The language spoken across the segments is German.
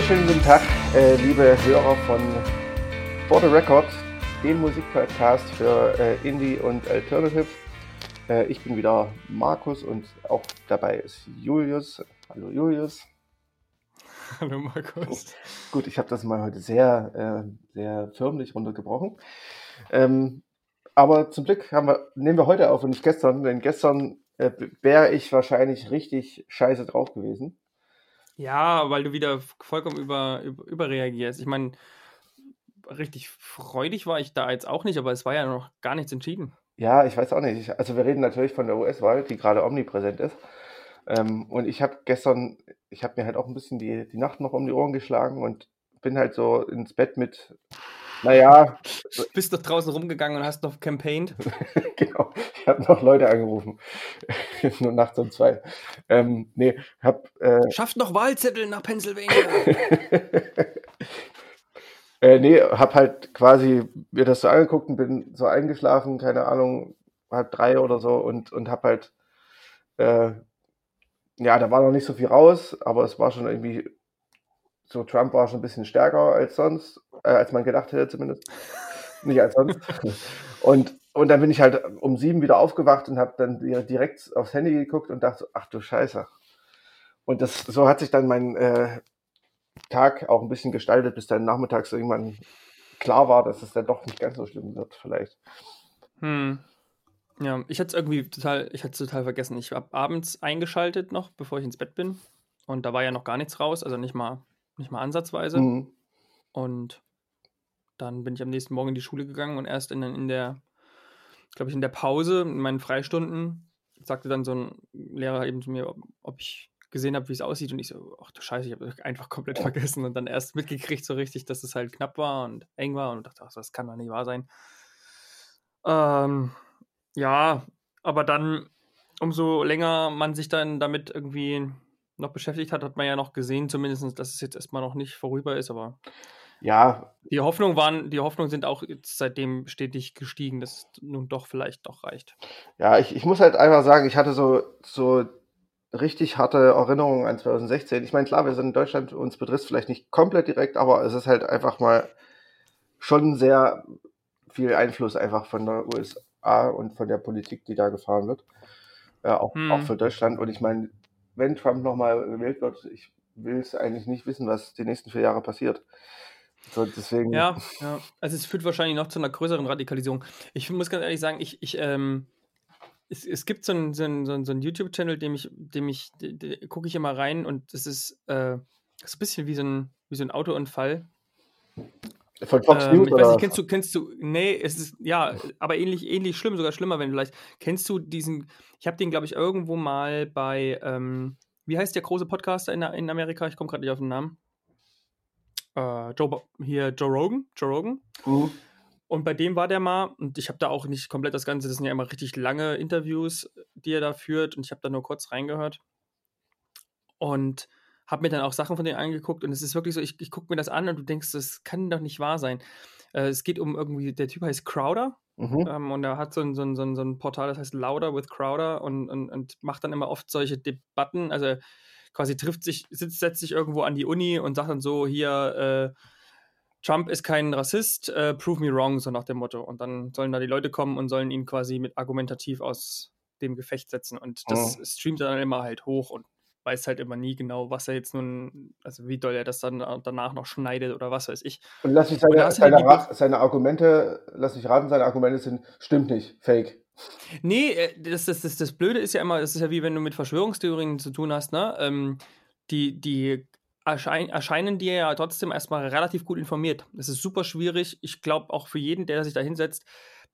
wunderschönen guten Tag, äh, liebe Hörer von For the Record, dem Musikpodcast für äh, Indie und Alternative. Äh, ich bin wieder Markus und auch dabei ist Julius. Hallo Julius. Hallo Markus. Gut, ich habe das mal heute sehr, äh, sehr förmlich runtergebrochen. Ähm, aber zum Glück wir, nehmen wir heute auf und nicht gestern, denn gestern äh, wäre ich wahrscheinlich richtig scheiße drauf gewesen. Ja, weil du wieder vollkommen über, über, überreagierst. Ich meine, richtig freudig war ich da jetzt auch nicht, aber es war ja noch gar nichts entschieden. Ja, ich weiß auch nicht. Also wir reden natürlich von der US-Wahl, die gerade omnipräsent ist. Ähm, und ich habe gestern, ich habe mir halt auch ein bisschen die, die Nacht noch um die Ohren geschlagen und bin halt so ins Bett mit, naja. Bist doch draußen rumgegangen und hast noch campaigned? genau, ich habe noch Leute angerufen. Nur nachts um zwei. Ähm, nee, hab. Äh, Schafft noch Wahlzettel nach Pennsylvania. äh, nee, hab halt quasi mir das so angeguckt und bin so eingeschlafen, keine Ahnung, halb drei oder so und, und hab halt. Äh, ja, da war noch nicht so viel raus, aber es war schon irgendwie so Trump war schon ein bisschen stärker als sonst, äh, als man gedacht hätte zumindest. Nicht als sonst. Und, und dann bin ich halt um sieben wieder aufgewacht und habe dann direkt aufs Handy geguckt und dachte, ach du Scheiße. Und das, so hat sich dann mein äh, Tag auch ein bisschen gestaltet, bis dann nachmittags irgendwann klar war, dass es dann doch nicht ganz so schlimm wird, vielleicht. Hm. Ja, ich hatte es irgendwie total, ich hatte total vergessen. Ich habe abends eingeschaltet noch, bevor ich ins Bett bin. Und da war ja noch gar nichts raus, also nicht mal nicht mal ansatzweise. Mhm. Und dann bin ich am nächsten Morgen in die Schule gegangen und erst in, in der, glaube ich, in der Pause, in meinen Freistunden, sagte dann so ein Lehrer eben zu mir, ob, ob ich gesehen habe, wie es aussieht. Und ich so, ach du Scheiße, ich habe einfach komplett vergessen und dann erst mitgekriegt so richtig, dass es halt knapp war und eng war und dachte, ach, das kann doch nicht wahr sein. Ähm, ja, aber dann, umso länger man sich dann damit irgendwie noch beschäftigt hat, hat man ja noch gesehen, zumindest, dass es jetzt erstmal noch nicht vorüber ist, aber ja. Die Hoffnungen waren, die Hoffnungen sind auch jetzt seitdem stetig gestiegen, dass es nun doch vielleicht doch reicht. Ja, ich, ich muss halt einfach sagen, ich hatte so, so richtig harte Erinnerungen an 2016. Ich meine, klar, wir sind in Deutschland, uns betrifft vielleicht nicht komplett direkt, aber es ist halt einfach mal schon sehr viel Einfluss einfach von der USA und von der Politik, die da gefahren wird. Ja, auch, hm. auch für Deutschland. Und ich meine, wenn Trump nochmal gewählt wird, ich will es eigentlich nicht wissen, was die nächsten vier Jahre passiert. So, deswegen. Ja, ja, also es führt wahrscheinlich noch zu einer größeren Radikalisierung. Ich muss ganz ehrlich sagen, ich, ich ähm, es, es gibt so einen, so einen, so einen YouTube-Channel, dem ich, dem ich, gucke ich immer rein und das ist, äh, ist ein bisschen wie so ein, wie so ein Autounfall. Von Fox ähm, News ich weiß nicht, kennst du, kennst du, nee, es ist, ja, aber ähnlich, ähnlich schlimm, sogar schlimmer, wenn du vielleicht, kennst du diesen, ich habe den, glaube ich, irgendwo mal bei, ähm, wie heißt der große Podcaster in, in Amerika? Ich komme gerade nicht auf den Namen. Äh, Joe, hier Joe Rogan, Joe Rogan. Mhm. Und bei dem war der mal, und ich habe da auch nicht komplett das Ganze, das sind ja immer richtig lange Interviews, die er da führt, und ich habe da nur kurz reingehört. Und habe mir dann auch Sachen von denen angeguckt und es ist wirklich so, ich, ich gucke mir das an und du denkst, das kann doch nicht wahr sein. Äh, es geht um irgendwie, der Typ heißt Crowder mhm. ähm, und er hat so ein, so, ein, so, ein, Portal, das heißt Louder with Crowder und, und, und macht dann immer oft solche Debatten, also quasi trifft sich, sitzt, setzt sich irgendwo an die Uni und sagt dann so, hier, äh, Trump ist kein Rassist, äh, prove me wrong, so nach dem Motto. Und dann sollen da die Leute kommen und sollen ihn quasi mit argumentativ aus dem Gefecht setzen. Und das oh. streamt dann immer halt hoch und weiß halt immer nie genau, was er jetzt nun, also wie doll er das dann danach noch schneidet oder was weiß ich. Und lass mich seine, seine, halt seine Argumente, lass mich raten, seine Argumente sind, stimmt nicht, fake. Nee, äh, das, das, das, das Blöde ist ja immer, das ist ja wie wenn du mit Verschwörungstheorien zu tun hast, ne? Ähm, die, die erschein, erscheinen dir ja trotzdem erstmal relativ gut informiert. Das ist super schwierig. Ich glaube auch für jeden, der sich da hinsetzt,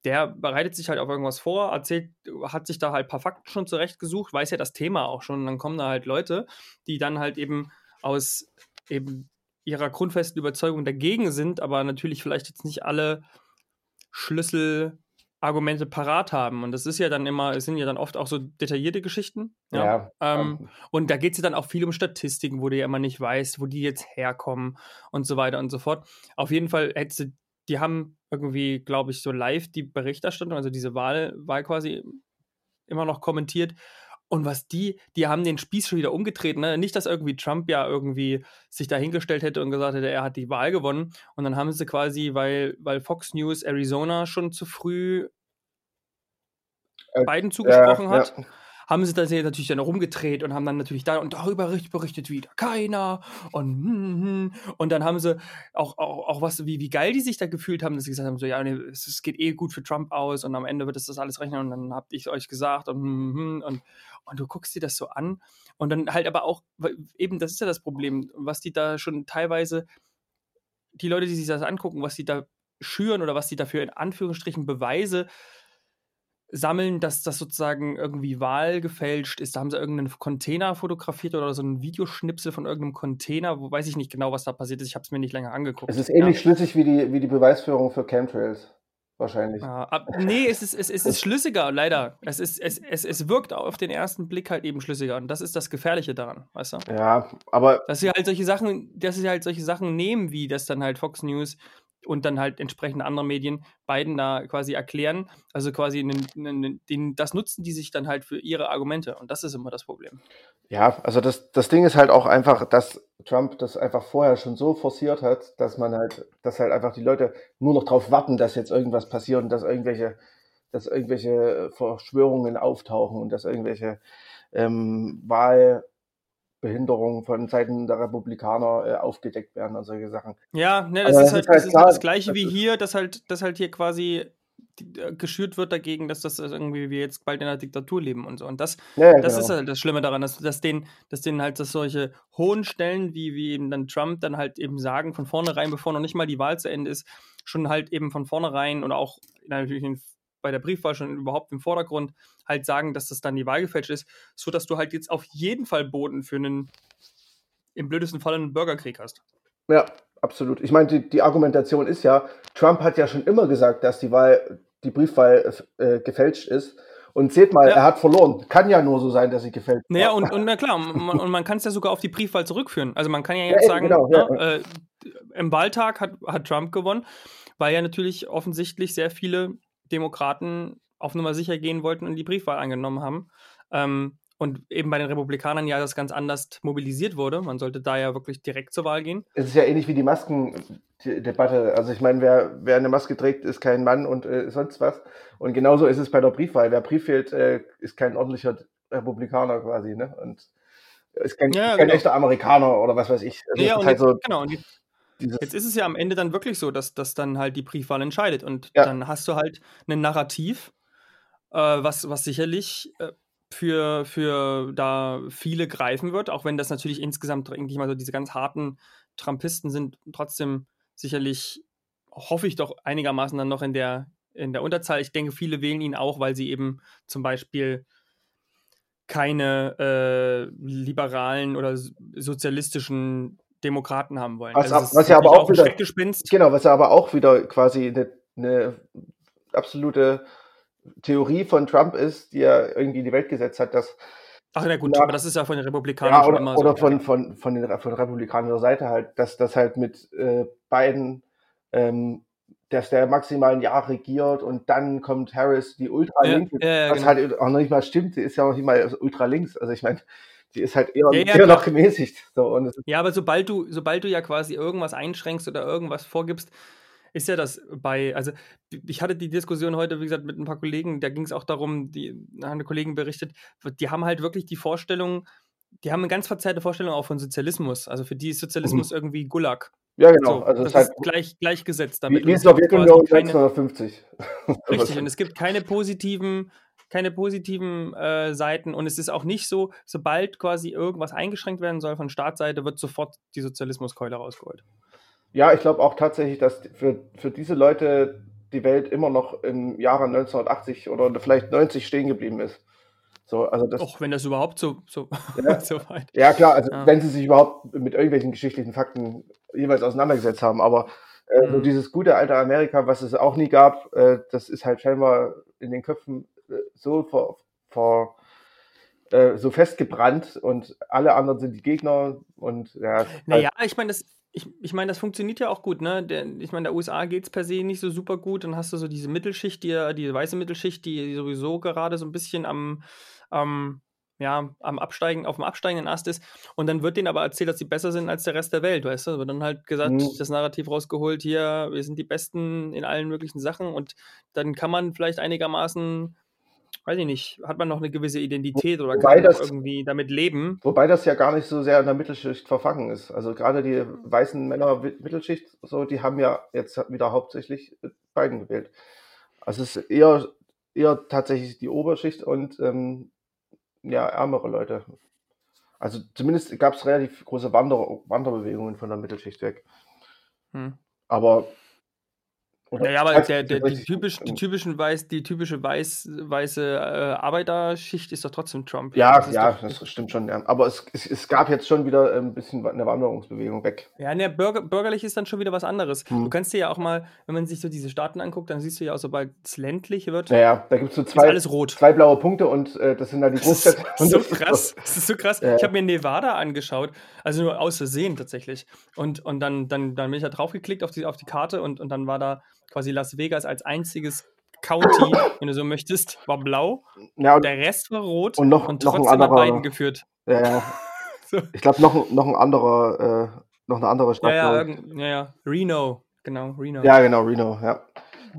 der bereitet sich halt auf irgendwas vor, erzählt, hat sich da halt ein paar Fakten schon zurechtgesucht, weiß ja das Thema auch schon. Und dann kommen da halt Leute, die dann halt eben aus eben ihrer grundfesten Überzeugung dagegen sind, aber natürlich vielleicht jetzt nicht alle Schlüsselargumente parat haben. Und das ist ja dann immer, es sind ja dann oft auch so detaillierte Geschichten. Ja. ja ähm, und da geht es ja dann auch viel um Statistiken, wo du ja immer nicht weißt, wo die jetzt herkommen und so weiter und so fort. Auf jeden Fall hättest du die haben irgendwie, glaube ich, so live die Berichterstattung, also diese Wahl, Wahl quasi immer noch kommentiert. Und was die, die haben den Spieß schon wieder umgedreht. Ne? Nicht, dass irgendwie Trump ja irgendwie sich dahingestellt hätte und gesagt hätte, er hat die Wahl gewonnen. Und dann haben sie quasi, weil, weil Fox News Arizona schon zu früh äh, Biden zugesprochen äh, hat, ja haben sie das natürlich dann rumgedreht und haben dann natürlich da und darüber berichtet wieder. Keiner. Und hm, hm, hm. und dann haben sie auch, auch, auch was, wie, wie geil die sich da gefühlt haben, dass sie gesagt haben, so ja, nee, es, geht eh gut für Trump aus und am Ende wird es das alles rechnen und dann habt ich euch gesagt und, und, und du guckst dir das so an. Und dann halt aber auch, eben, das ist ja das Problem, was die da schon teilweise, die Leute, die sich das angucken, was die da schüren oder was die dafür in Anführungsstrichen Beweise sammeln, dass das sozusagen irgendwie wahlgefälscht ist. Da haben sie irgendeinen Container fotografiert oder so ein Videoschnipsel von irgendeinem Container, wo weiß ich nicht genau, was da passiert ist. Ich habe es mir nicht länger angeguckt. Es ist ähnlich ja. schlüssig wie die, wie die Beweisführung für Chemtrails. Wahrscheinlich. Ja, ab, nee, es ist, es, es ist schlüssiger, leider. Es, ist, es, es, es wirkt auf den ersten Blick halt eben schlüssiger. Und das ist das Gefährliche daran, weißt du? Ja, aber. Dass sie halt solche Sachen, dass sie halt solche Sachen nehmen, wie das dann halt Fox News und dann halt entsprechend andere Medien beiden da quasi erklären. Also quasi einen, einen, den, das nutzen die sich dann halt für ihre Argumente und das ist immer das Problem. Ja, also das, das Ding ist halt auch einfach, dass Trump das einfach vorher schon so forciert hat, dass man halt, dass halt einfach die Leute nur noch darauf warten, dass jetzt irgendwas passiert und dass irgendwelche, dass irgendwelche Verschwörungen auftauchen und dass irgendwelche ähm, Wahl Behinderungen von Seiten der Republikaner äh, aufgedeckt werden und solche Sachen. Ja, ne, das, ist, halt, das, ist halt das Gleiche wie hier, dass halt, dass halt hier quasi äh, geschürt wird dagegen, dass das irgendwie wir jetzt bald in einer Diktatur leben und so. Und das, ja, das genau. ist halt das Schlimme daran, dass, dass, denen, dass denen halt das solche hohen Stellen, wie, wie eben dann Trump dann halt eben sagen, von vornherein, bevor noch nicht mal die Wahl zu Ende ist, schon halt eben von vornherein und auch natürlich in bei der Briefwahl schon überhaupt im Vordergrund halt sagen, dass das dann die Wahl gefälscht ist, sodass du halt jetzt auf jeden Fall Boden für einen, im blödesten Fall einen Bürgerkrieg hast. Ja, absolut. Ich meine, die, die Argumentation ist ja, Trump hat ja schon immer gesagt, dass die Wahl, die Briefwahl äh, gefälscht ist. Und seht mal, ja. er hat verloren. Kann ja nur so sein, dass sie gefällt. Naja, und, und na klar, man, und man kann es ja sogar auf die Briefwahl zurückführen. Also man kann ja jetzt ja, sagen, genau, ja. Na, äh, im Wahltag hat, hat Trump gewonnen, weil ja natürlich offensichtlich sehr viele Demokraten auf Nummer sicher gehen wollten und die Briefwahl angenommen haben. Ähm, und eben bei den Republikanern ja das ganz anders mobilisiert wurde. Man sollte da ja wirklich direkt zur Wahl gehen. Es ist ja ähnlich wie die Maskendebatte. Also ich meine, wer, wer eine Maske trägt, ist kein Mann und äh, sonst was. Und genauso ist es bei der Briefwahl. Wer Brief wählt, äh, ist kein ordentlicher Republikaner quasi. Ne? Und ist kein, ja, kein genau. echter Amerikaner oder was weiß ich. Also ja, und halt so genau. Und die, Jetzt ist es ja am Ende dann wirklich so, dass das dann halt die Briefwahl entscheidet. Und ja. dann hast du halt ein Narrativ, äh, was, was sicherlich äh, für, für da viele greifen wird, auch wenn das natürlich insgesamt eigentlich mal so diese ganz harten Trumpisten sind, trotzdem sicherlich, hoffe ich doch einigermaßen dann noch in der, in der Unterzahl. Ich denke, viele wählen ihn auch, weil sie eben zum Beispiel keine äh, liberalen oder sozialistischen Demokraten haben wollen. Was, also was ja aber auch, wieder, genau, was ja aber auch wieder quasi eine, eine absolute Theorie von Trump ist, die er irgendwie in die Welt gesetzt hat, dass Ach na gut, nach, aber das ist ja von den Republikanern ja, oder, immer so. Oder von, von, von, den, von republikanischer Seite halt, dass das halt mit äh, beiden, ähm, dass der maximal ein Jahr regiert und dann kommt Harris, die Ultralinke, ja, ja, was genau. halt auch noch nicht mal stimmt, sie ist ja noch nicht mal ultralinks. Also ich meine, die ist halt eher, ja, ja, eher noch gemäßigt. So, ja, aber sobald du, sobald du ja quasi irgendwas einschränkst oder irgendwas vorgibst, ist ja das bei, also ich hatte die Diskussion heute, wie gesagt, mit ein paar Kollegen, da ging es auch darum, die haben eine Kollegin berichtet, die haben halt wirklich die Vorstellung, die haben eine ganz verzerrte Vorstellung auch von Sozialismus. Also für die ist Sozialismus mhm. irgendwie Gulag. Ja, genau. So, also das ist halt gleich, gleichgesetzt damit. Wie, wie Sowjetunion 1950. Richtig, und es gibt keine positiven keine positiven äh, Seiten und es ist auch nicht so, sobald quasi irgendwas eingeschränkt werden soll von Staatsseite, wird sofort die Sozialismuskeule rausgeholt. Ja, ich glaube auch tatsächlich, dass für, für diese Leute die Welt immer noch im Jahre 1980 oder vielleicht 90 stehen geblieben ist. So, also das, Auch wenn das überhaupt so, so, ja, so weit. Ja, klar, also ja. wenn sie sich überhaupt mit irgendwelchen geschichtlichen Fakten jeweils auseinandergesetzt haben, aber äh, mhm. so dieses gute alte Amerika, was es auch nie gab, äh, das ist halt scheinbar in den Köpfen so vor, vor äh, so festgebrannt und alle anderen sind die Gegner und ja. Naja, halt ich meine, das, ich, ich meine, das funktioniert ja auch gut, ne? Der, ich meine, der USA geht es per se nicht so super gut. Dann hast du so diese Mittelschicht, die, diese weiße Mittelschicht, die sowieso gerade so ein bisschen am, am ja, am Absteigen, auf dem absteigenden Ast ist. Und dann wird denen aber erzählt, dass sie besser sind als der Rest der Welt, weißt du? Da wird dann halt gesagt, Mhm. das Narrativ rausgeholt, hier, wir sind die Besten in allen möglichen Sachen und dann kann man vielleicht einigermaßen, weiß ich nicht, hat man noch eine gewisse Identität oder Wobei kann man das- irgendwie damit leben. Wobei das ja gar nicht so sehr in der Mittelschicht verfangen ist. Also gerade die weißen Männer Mittelschicht, so, die haben ja jetzt wieder hauptsächlich Biden gewählt. Also es ist eher, eher tatsächlich die Oberschicht und ähm, ja, ärmere Leute. Also zumindest gab es relativ große Wander Wanderbewegungen von der Mittelschicht weg. Hm. Aber Naja, aber der, der, die, typisch, die, typischen weiß, die typische weiß, weiße äh, Arbeiterschicht ist doch trotzdem Trump. Ja, Das ja, das stimmt schon. Ja. Aber es, es, es gab jetzt schon wieder ein bisschen eine Wanderungsbewegung weg. Ja, ne, Bürger, bürgerlich ist dann schon wieder was anderes. Hm. Du kannst dir ja auch mal, wenn man sich so diese Staaten anguckt, dann siehst du ja auch, sobald es ländlich wird, Naja, da gibt es so zwei, alles rot. zwei blaue Punkte und äh, das sind dann die Das ist Großstädte. so das ist krass. Das ist so krass. Ja. Ich habe mir Nevada angeschaut, also nur aus Versehen tatsächlich. Und, und dann, dann, dann bin ich da draufgeklickt auf die, auf die Karte und, und dann war da quasi Las Vegas als einziges County, wenn du so möchtest, war blau. Ja, und, Der Rest war rot Und noch- noch ein trotzdem hat anderer- Biden geführt. ja, ja. So. Ich glaube, noch, noch ein anderer, äh, noch eine andere Stadt. Ja, ja, irgend- ja, ja. Reno, genau, Reno. ja, genau, Reno, ja.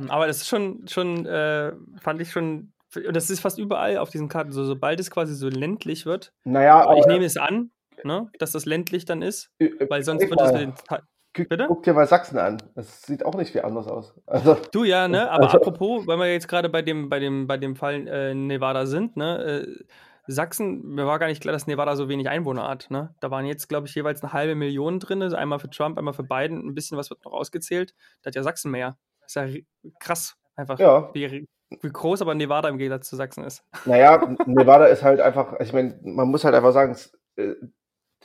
Aber das ist schon, schon äh, fand ich schon, und das ist fast überall auf diesen Karten so, sobald es quasi so ländlich wird, Naja, aber ich nehme es an, ne, dass das ländlich dann ist, weil sonst wird es mal, mit den bitte? guck dir mal Sachsen an. Das sieht auch nicht viel anders aus. Also, Du ja, ne? Aber Also- apropos, weil wir jetzt gerade bei dem, bei dem, bei dem Fall äh, Nevada sind, ne? Äh, Sachsen, mir war gar nicht klar, dass Nevada so wenig Einwohner hat, ne? Da waren jetzt, glaube ich, jeweils eine halbe Million drin, also einmal für Trump, einmal für Biden, ein bisschen was wird noch ausgezählt. Da hat ja Sachsen mehr. Das ist ja krass, einfach, ja, wie, wie groß aber Nevada im Gegensatz zu Sachsen ist. naja, Nevada ist halt einfach, ich meine, man muss halt einfach sagen, es, äh,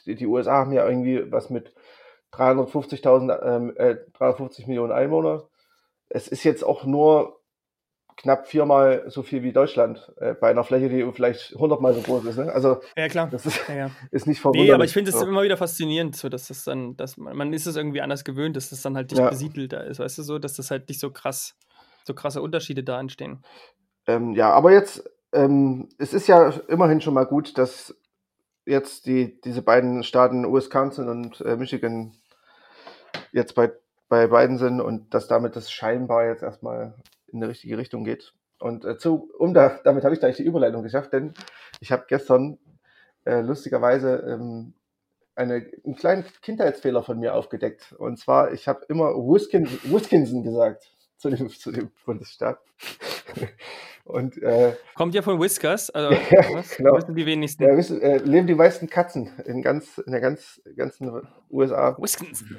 die, die USA haben ja irgendwie was mit 350.000, ähm, äh, 350 Millionen Einwohner. Es ist jetzt auch nur knapp viermal so viel wie Deutschland äh, bei einer Fläche, die vielleicht hundertmal so groß ist. Ne? Also Ja, klar. das ist, Ja, ja. ist nicht verwunderlich. Nee, aber ich finde es so. immer wieder faszinierend, so dass das dann, dass man, man ist es irgendwie anders gewöhnt, dass das dann halt dicht Ja. besiedelt da ist, weißt du so, dass das halt nicht so krass, so krasse Unterschiede da entstehen. Ähm, ja, aber jetzt, ähm, es ist ja immerhin schon mal gut, dass jetzt die, diese beiden Staaten, Wisconsin und äh, Michigan, jetzt bei, bei beiden sind und dass damit das scheinbar jetzt erstmal in die richtige Richtung geht. Und äh, zu, um da, damit habe ich gleich die Überleitung geschafft, denn ich habe gestern äh, lustigerweise ähm, eine, einen kleinen Kindheitsfehler von mir aufgedeckt. Und zwar, ich habe immer Wiskin, gesagt zu dem, zu dem Bundesstaat. Und äh, Kommt ja von Whiskers, also Ja, genau. wissen die wenigsten. ja, wissen, äh, leben die meisten Katzen in ganz in der ganz ganzen USA. Wisconsin.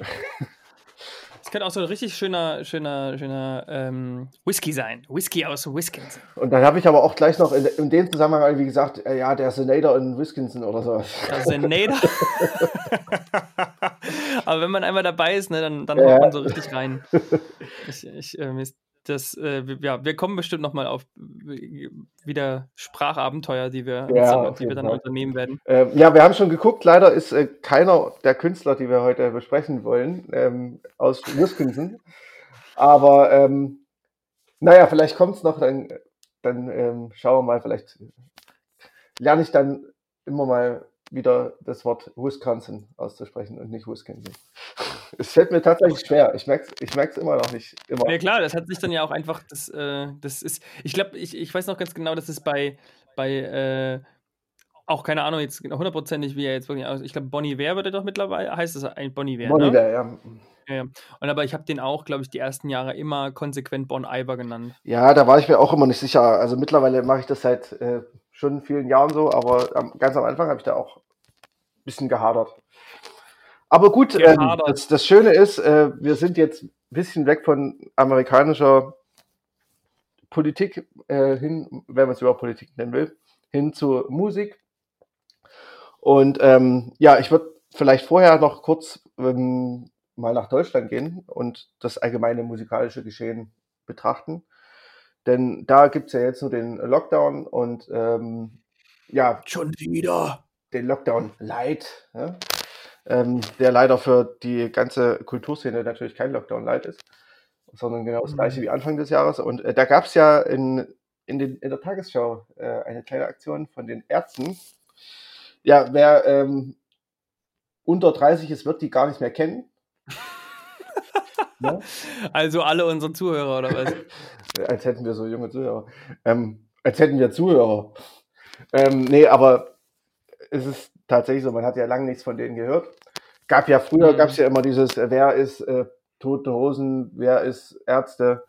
Das könnte auch so ein richtig schöner, schöner, schöner ähm, Whisky sein. Whisky aus Wisconsin. Und dann habe ich aber auch gleich noch in, in dem Zusammenhang irgendwie gesagt, äh, ja, der Senator in Wisconsin oder sowas. Der Senator. Aber wenn man einmal dabei ist, ne, dann, dann Ja. haut man so richtig rein. Ich, ich, ähm, ist das, äh, wir- ja, wir kommen bestimmt noch mal auf wieder Sprachabenteuer, die wir, Ja, die wir dann Fall. unternehmen werden. Ähm, ja, wir haben schon geguckt. Leider ist äh, keiner der Künstler, die wir heute besprechen wollen, ähm, aus Wisconsin. Aber ähm, naja, vielleicht kommt es noch. Dann, dann ähm, schauen wir mal. Vielleicht lerne ich dann immer mal wieder das Wort Wisconsin auszusprechen und nicht Wisconsin. Es fällt mir tatsächlich schwer. Ich merke es ich merk's immer noch nicht. Immer. Ja klar, das hat sich dann ja auch einfach, das, äh, das ist, ich glaube, ich, ich weiß noch ganz genau, dass es bei, bei äh, auch keine Ahnung, jetzt hundertprozentig, wie er jetzt wirklich ich glaube, Bonnie Ware wird er doch mittlerweile, heißt es ein Bonnie Ware, Bonnie ne? Ware, ja. Ja, ja. Und aber ich habe den auch, glaube ich, die ersten Jahre immer konsequent Bon Iver genannt. Ja, da war ich mir auch immer nicht sicher. Also mittlerweile mache ich das seit äh, schon vielen Jahren so, aber am, ganz am Anfang habe ich da auch ein bisschen gehadert. Aber gut, ähm, Gehadert. das, das Schöne ist, äh, wir sind jetzt ein bisschen weg von amerikanischer Politik äh, hin, wenn man es überhaupt Politik nennen will, hin zu Musik. Und ähm, ja, ich würde vielleicht vorher noch kurz ähm, mal nach Deutschland gehen und das allgemeine musikalische Geschehen betrachten. Denn da gibt's ja jetzt nur den Lockdown und ähm, ja, Schon wieder. den Lockdown Light, ja? Ähm, der leider für die ganze Kulturszene natürlich kein Lockdown Light ist, sondern genau das Mhm. gleiche wie Anfang des Jahres. Und äh, da gab's ja in, in, den, in der Tagesschau äh, eine kleine Aktion von den Ärzten ja, wer ähm, unter 30 ist, wird die gar nicht mehr kennen. ne? Also alle unsere Zuhörer oder was? als hätten wir so junge Zuhörer. Ähm, als hätten wir Zuhörer. Ähm, nee, aber es ist tatsächlich so, man hat ja lange nichts von denen gehört. Gab ja früher, mhm. gab es ja immer dieses, äh, wer ist äh, Tote Hosen, wer ist Ärzte.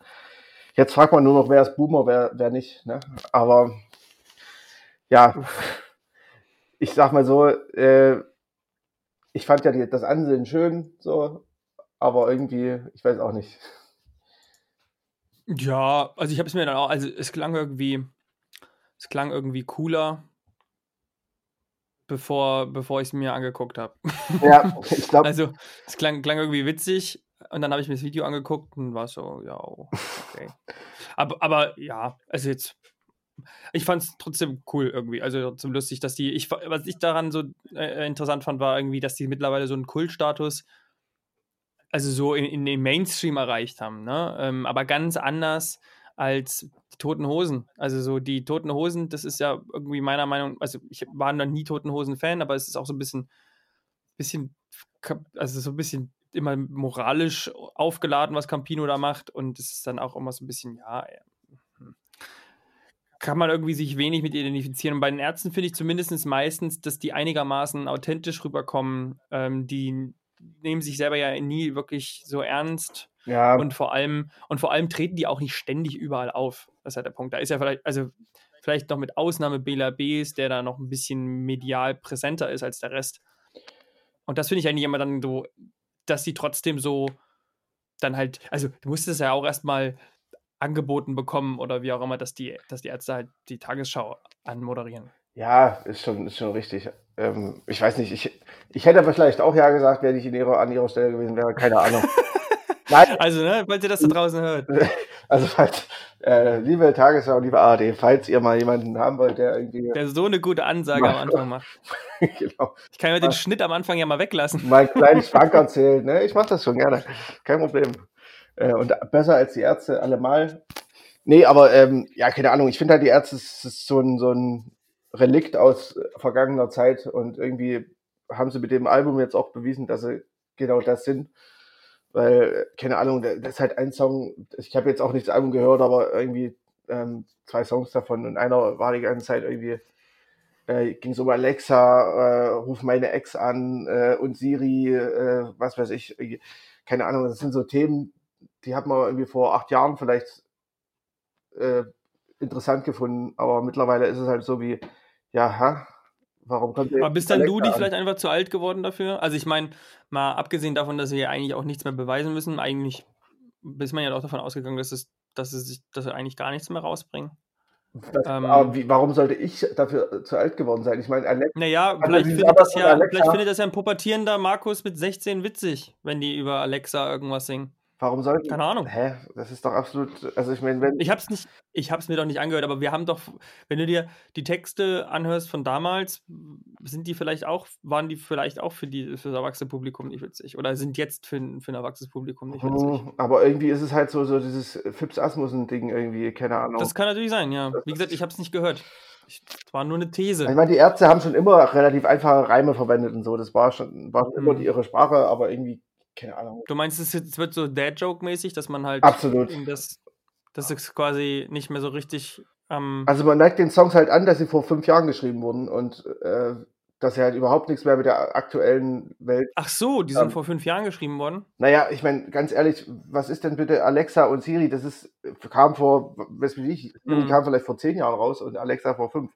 Jetzt fragt man nur noch, wer ist Boomer, wer, wer nicht. Ne? Aber ja, ich sag mal so, äh, ich fand ja die, das Ansehen schön, so, aber irgendwie, ich weiß auch nicht. Ja, also ich habe es mir dann auch, also es klang irgendwie, es klang irgendwie cooler, bevor, bevor ich es mir angeguckt habe. Ja, ich glaube. also es klang, klang irgendwie witzig und dann habe ich mir das Video angeguckt und war so, ja, okay. aber, aber ja, also jetzt ich fand es trotzdem cool irgendwie. Also trotzdem lustig, dass die, ich, was ich daran so äh, interessant fand, war irgendwie, dass die mittlerweile so einen Kultstatus, also so in, in den Mainstream erreicht haben, ne? Ähm, aber ganz anders als die Toten Hosen. Also so die Toten Hosen, das ist ja irgendwie meiner Meinung, also ich war noch nie Toten Hosen-Fan, aber es ist auch so ein bisschen, bisschen, also so ein bisschen immer moralisch aufgeladen, was Campino da macht. Und es ist dann auch immer so ein bisschen, ja, kann man irgendwie sich wenig mit identifizieren. Und bei den Ärzten finde ich zumindest meistens, dass die einigermaßen authentisch rüberkommen. Ähm, die nehmen sich selber ja nie wirklich so ernst. Ja. Und vor allem, und vor allem treten die auch nicht ständig überall auf. Das ist ja der Punkt. Da ist ja vielleicht, also vielleicht noch mit Ausnahme Bela Bs, der da noch ein bisschen medial präsenter ist als der Rest. Und das finde ich eigentlich immer dann so, dass sie trotzdem so dann halt, also du musstest ja auch erstmal angeboten bekommen oder wie auch immer, dass die, dass die Ärzte halt die Tagesschau anmoderieren. Ja, ist schon, ist schon richtig. Ähm, ich weiß nicht, ich, ich hätte aber vielleicht auch ja gesagt, wenn ich in ihrer, an ihrer Stelle gewesen wäre, keine Ahnung. Nein. Also, ne, falls ihr das da draußen hört. Also, falls, äh, liebe Tagesschau, liebe ARD, falls ihr mal jemanden haben wollt, der irgendwie. Der so eine gute Ansage am Anfang macht. genau. Ich kann ja den Schnitt am Anfang ja mal weglassen. Mein kleines Schwank erzählt, ne? Ich mach das schon gerne. Kein Problem. Äh, und besser als die Ärzte allemal. Nee, aber ähm, ja, keine Ahnung. Ich finde halt, die Ärzte ist, ist so, ein, so ein Relikt aus vergangener Zeit und irgendwie haben sie mit dem Album jetzt auch bewiesen, dass sie genau das sind. Weil, keine Ahnung, das ist halt ein Song, ich habe jetzt auch nicht das Album gehört, aber irgendwie ähm, zwei Songs davon. Und einer war die ganze Zeit irgendwie, äh, ging so um Alexa, äh, ruf meine Ex an äh, und Siri, äh, was weiß ich, keine Ahnung, das sind so Themen, die hat man irgendwie vor acht Jahren vielleicht äh, interessant gefunden, aber mittlerweile ist es halt so wie, ja, ha, warum kommt der Aber bist dann du dich vielleicht einfach zu alt geworden dafür? Also ich meine, mal abgesehen davon, dass wir ja eigentlich auch nichts mehr beweisen müssen, eigentlich ist man ja auch davon ausgegangen, dass es, dass es sich, dass wir eigentlich gar nichts mehr rausbringen. Das, ähm, aber wie, warum sollte ich dafür zu alt geworden sein? Ich meine, Alexa. Naja, vielleicht findet, das ja, vielleicht findet das ja ein pubertierender Markus mit 16 witzig, wenn die über Alexa irgendwas singen. Warum sollten. Keine Ahnung. Hä? Das ist doch absolut. Also ich meine, wenn. Ich hab's nicht, ich hab's mir doch nicht angehört, aber wir haben doch, wenn du dir die Texte anhörst von damals, sind die vielleicht auch, waren die vielleicht auch für die für das erwachsene Publikum nicht witzig? Oder sind jetzt für, für ein erwachsenes Publikum nicht witzig? Hm, aber irgendwie ist es halt so, so dieses Fips Asmussen-Ding irgendwie, keine Ahnung. Das kann natürlich sein, ja. Wie gesagt, ich hab's nicht gehört. Es war nur eine These. Ich meine, die Ärzte haben schon immer relativ einfache Reime verwendet und so. Das war schon, war schon hm. immer die, ihre Sprache, aber irgendwie keine Ahnung. Du meinst, es wird so Dad-Joke-mäßig, dass man halt Absolut. das, das ist quasi nicht mehr so richtig ähm Also man merkt den Songs halt an, dass sie vor fünf Jahren geschrieben wurden und äh, dass sie halt überhaupt nichts mehr mit der aktuellen Welt. Ach so, die sind ähm, vor fünf Jahren geschrieben worden? Naja, ich meine, ganz ehrlich, was ist denn bitte Alexa und Siri? Das ist, kam vor, weiß ich, mhm. kam vielleicht vor zehn Jahren raus und Alexa vor fünf.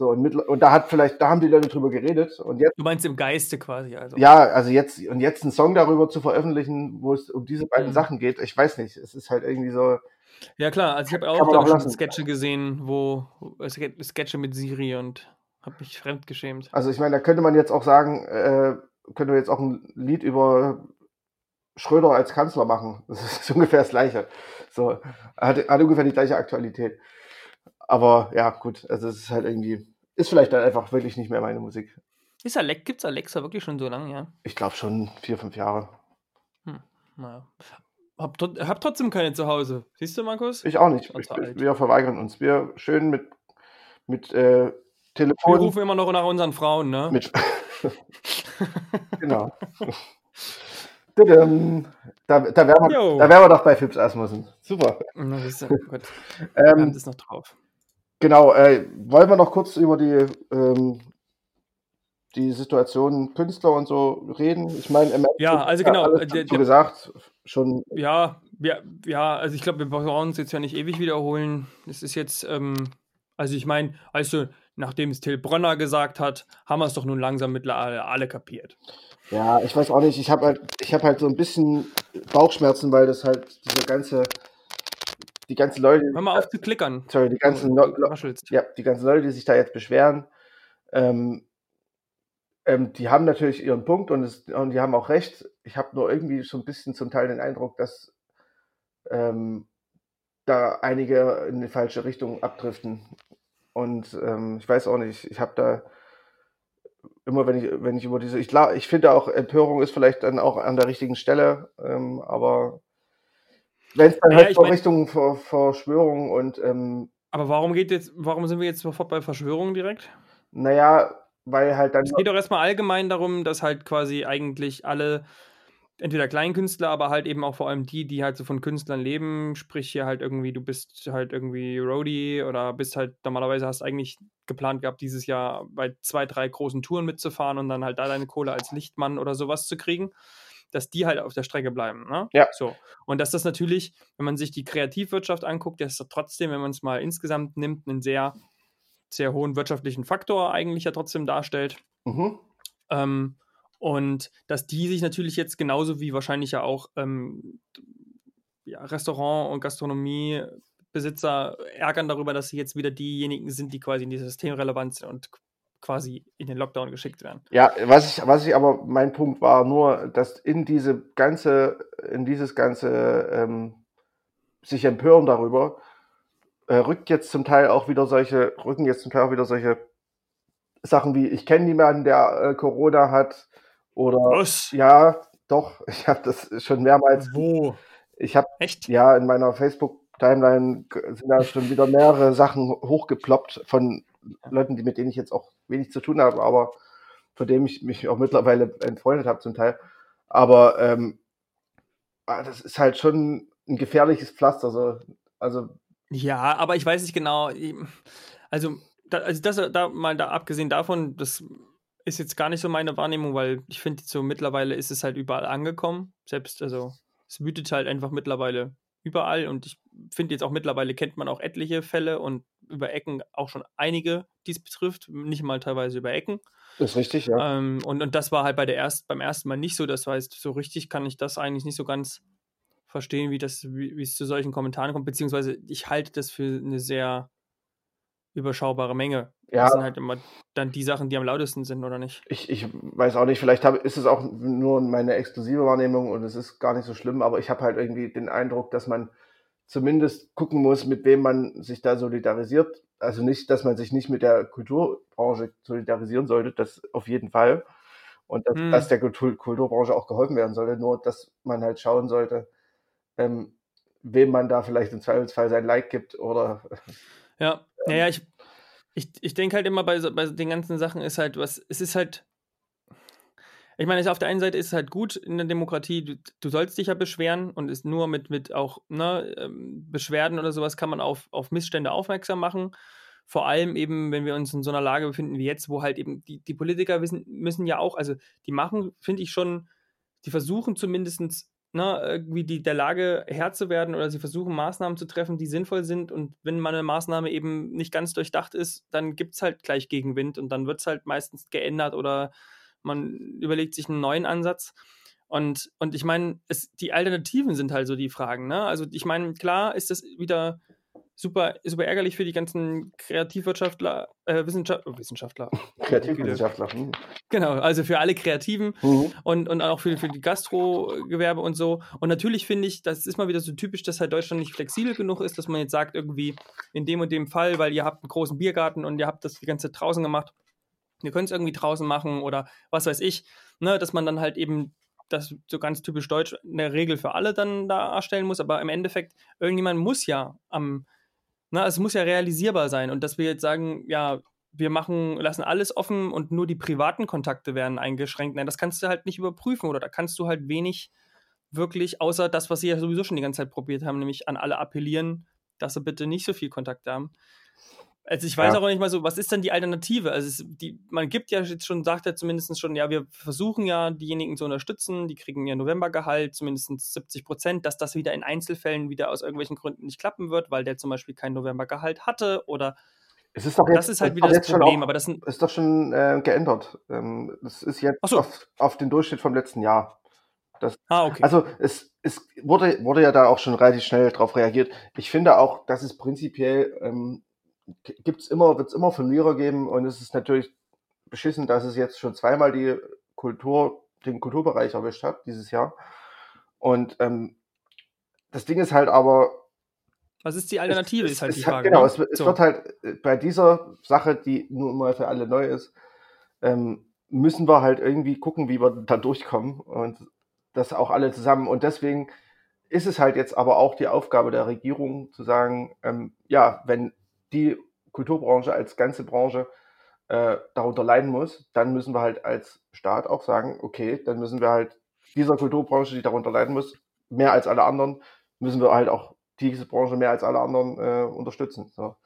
So, und, mit, und da hat vielleicht, da haben die Leute drüber geredet. Und jetzt, du meinst im Geiste quasi, also. Ja, also jetzt, und jetzt einen Song darüber zu veröffentlichen, wo es um diese beiden mhm. Sachen geht, ich weiß nicht. Es ist halt irgendwie so. Ja, klar, also ich habe auch, auch schon Sketche gesehen, wo Sketche mit Siri und habe mich fremdgeschämt. Also ich meine, da könnte man jetzt auch sagen, äh, könnte man jetzt auch ein Lied über Schröder als Kanzler machen. Das ist ungefähr das Gleiche. So, hat, hat ungefähr die gleiche Aktualität. Aber ja, gut, also es ist halt irgendwie, ist vielleicht dann einfach wirklich nicht mehr meine Musik. Ist Alex, gibt's Alexa wirklich schon so lange, ja? Ich glaube schon vier, fünf Jahre. Hm, naja. Hab, hab, trotzdem keine zu Hause. Siehst du, Markus? Ich auch nicht. Ich, wir verweigern uns. Wir schön mit, mit äh, Telefon. Wir rufen immer noch nach unseren Frauen, ne? Mit, genau. Da, da, wären wir, da wären wir doch bei Fips Asmussen. Super. Na, du, gut. Ähm, das noch drauf. Genau, äh, wollen wir noch kurz über die, ähm, die Situation Künstler und so reden? Ich meine, im Ja, also genau, alles äh, der- gesagt, schon Ja, ja, ja, also ich glaube, wir brauchen uns jetzt ja nicht ewig wiederholen. Es ist jetzt, ähm, also ich meine, also nachdem es Till Brönner gesagt hat, haben wir es doch nun langsam mittlerweile alle kapiert. Ja, ich weiß auch nicht. Ich habe halt, ich habe halt so ein bisschen Bauchschmerzen, weil das halt diese ganze, die ganzen Leute, Hör mal auf zu klickern. sorry, die ganzen, Lo- raschelst. ja, die ganzen Leute, die sich da jetzt beschweren, ähm, ähm, die haben natürlich ihren Punkt und, es, und die haben auch recht. Ich habe nur irgendwie so ein bisschen zum Teil den Eindruck, dass ähm, da einige in die falsche Richtung abdriften. Und ähm, ich weiß auch nicht, ich habe da immer, wenn ich, wenn ich über diese, ich, klar, ich finde auch, Empörung ist vielleicht dann auch an der richtigen Stelle, ähm, aber wenn es dann halt ich so Richtung Ver Verschwörung und ähm, Aber warum geht jetzt, warum sind wir jetzt sofort bei Verschwörungen direkt? naja, weil halt dann Es geht doch erstmal allgemein darum, dass halt quasi eigentlich alle, entweder Kleinkünstler, aber halt eben auch vor allem die, die halt so von Künstlern leben, sprich hier halt irgendwie, du bist halt irgendwie Roadie oder bist halt, normalerweise hast eigentlich geplant gehabt, dieses Jahr bei zwei, drei großen Touren mitzufahren und dann halt da deine Kohle als Lichtmann oder sowas zu kriegen, dass die halt auf der Strecke bleiben. Ne? Ja. So. Und dass das natürlich, wenn man sich die Kreativwirtschaft anguckt, dass das trotzdem, wenn man es mal insgesamt nimmt, einen sehr, sehr hohen wirtschaftlichen Faktor eigentlich ja trotzdem darstellt. Mhm. Ähm, und dass die sich natürlich jetzt genauso wie wahrscheinlich ja auch ähm, ja, Restaurant- und Gastronomiebesitzer ärgern darüber, dass sie jetzt wieder diejenigen sind, die quasi in dieses System relevant sind und quasi in den Lockdown geschickt werden. Ja, was ich, was ich aber, mein Punkt war nur, dass in diese ganze, in dieses ganze ähm, sich empören darüber, äh, rückt jetzt zum Teil auch wieder solche, rücken jetzt zum Teil auch wieder solche Sachen wie, ich kenne niemanden, der äh, Corona hat oder Was? ja, doch, ich habe das schon mehrmals, Wo? ich habe Echt? ja in meiner Facebook-Timeline g- sind da schon wieder mehrere Sachen hochgeploppt von Leuten, die mit denen ich jetzt auch wenig zu tun habe, aber von denen ich mich auch mittlerweile entfreundet habe zum Teil. Aber ähm, ah, das ist halt schon ein gefährliches Pflaster. So. Also Ja, aber ich weiß nicht genau. Also, da, also das da mal da abgesehen davon, das ist jetzt gar nicht so meine Wahrnehmung, weil ich finde, so mittlerweile ist es halt überall angekommen. Selbst, also es wütet halt einfach mittlerweile überall und ich finde jetzt auch mittlerweile kennt man auch etliche Fälle und über Ecken auch schon einige, die es betrifft, nicht mal teilweise über Ecken. ist richtig, ja. Ähm, und, und das war halt bei der erst, beim ersten Mal nicht so. Das heißt, so richtig kann ich das eigentlich nicht so ganz verstehen, wie das, wie, wie es zu solchen Kommentaren kommt, beziehungsweise ich halte das für eine sehr überschaubare Menge. Ja. Das sind halt immer dann die Sachen, die am lautesten sind, oder nicht? Ich, ich weiß auch nicht, vielleicht hab, ist es auch nur meine exklusive Wahrnehmung und es ist gar nicht so schlimm, aber ich habe halt irgendwie den Eindruck, dass man zumindest gucken muss, mit wem man sich da solidarisiert. Also nicht, dass man sich nicht mit der Kulturbranche solidarisieren sollte, das auf jeden Fall. Und dass, Hm. dass der Kultur, Kulturbranche auch geholfen werden sollte, nur dass man halt schauen sollte, ähm, wem man da vielleicht im Zweifelsfall sein Like gibt oder Ja, naja, ich, ich, ich denke halt immer bei, so- bei den ganzen Sachen ist halt was, es ist halt, ich meine, auf der einen Seite ist es halt gut in der Demokratie, du, du sollst dich ja beschweren und ist nur mit, mit auch ne, ähm, Beschwerden oder sowas kann man auf, auf Missstände aufmerksam machen. Vor allem eben, wenn wir uns in so einer Lage befinden wie jetzt, wo halt eben die, die Politiker wissen, müssen ja auch, also die machen, finde ich schon, die versuchen zumindest ne, irgendwie die, der Lage Herr zu werden oder sie versuchen Maßnahmen zu treffen, die sinnvoll sind. Und wenn mal eine Maßnahme eben nicht ganz durchdacht ist, dann gibt es halt gleich Gegenwind und dann wird es halt meistens geändert oder man überlegt sich einen neuen Ansatz. Und, und ich meine, die Alternativen sind halt so die Fragen. Ne? Also ich meine, klar ist das wieder super, super ärgerlich für die ganzen Kreativwirtschaftler, äh, Wissenschaft, oh, Wissenschaftler, Kreativwissenschaftler. Hm. genau, also für alle Kreativen Mhm. und, und auch für, für die Gastrogewerbe und so. Und natürlich finde ich, das ist mal wieder so typisch, dass halt Deutschland nicht flexibel genug ist, dass man jetzt sagt, irgendwie in dem und dem Fall, weil ihr habt einen großen Biergarten und ihr habt das die ganze Zeit draußen gemacht, ihr könnt es irgendwie draußen machen oder was weiß ich, ne, dass man dann halt eben das so ganz typisch deutsch eine Regel für alle dann darstellen muss, aber im Endeffekt, irgendjemand muss ja am, na, es muss ja realisierbar sein und dass wir jetzt sagen, ja, wir machen, lassen alles offen und nur die privaten Kontakte werden eingeschränkt. Nein, das kannst du halt nicht überprüfen oder da kannst du halt wenig wirklich, außer das, was sie ja sowieso schon die ganze Zeit probiert haben, nämlich an alle appellieren, dass sie bitte nicht so viel Kontakt haben. Also ich weiß ja. auch nicht mal so, was ist denn die Alternative? Also es, die, man gibt ja jetzt schon, sagt ja zumindest schon, ja, wir versuchen ja diejenigen zu unterstützen, die kriegen ihr Novembergehalt, zumindest 70 Prozent, dass das wieder in Einzelfällen wieder aus irgendwelchen Gründen nicht klappen wird, weil der zum Beispiel kein Novembergehalt hatte oder es ist doch jetzt, das ist halt wieder das Problem, auch, aber das ist doch schon äh, geändert. Ähm, das ist jetzt so. auf, auf, den Durchschnitt vom letzten Jahr. Das, ah, okay. Also es, es wurde, wurde ja da auch schon relativ schnell darauf reagiert. Ich finde auch, dass es prinzipiell ähm, gibt's immer, wird es immer Verlierer geben und es ist natürlich beschissen, dass es jetzt schon zweimal die Kultur, den Kulturbereich erwischt hat dieses Jahr. Und ähm, das Ding ist halt aber, was ist die Alternative, es, ist halt die Frage. Genau, ne? es, es so. wird halt äh, bei dieser Sache, die nur mal für alle neu ist, ähm, müssen wir halt irgendwie gucken, wie wir da durchkommen und das auch alle zusammen. Und deswegen ist es halt jetzt aber auch die Aufgabe der Regierung zu sagen, ähm, ja, wenn die Kulturbranche als ganze Branche äh, darunter leiden muss, dann müssen wir halt als Staat auch sagen, okay, dann müssen wir halt dieser Kulturbranche, die darunter leiden muss, mehr als alle anderen, müssen wir halt auch diese Branche mehr als alle anderen äh, unterstützen. So.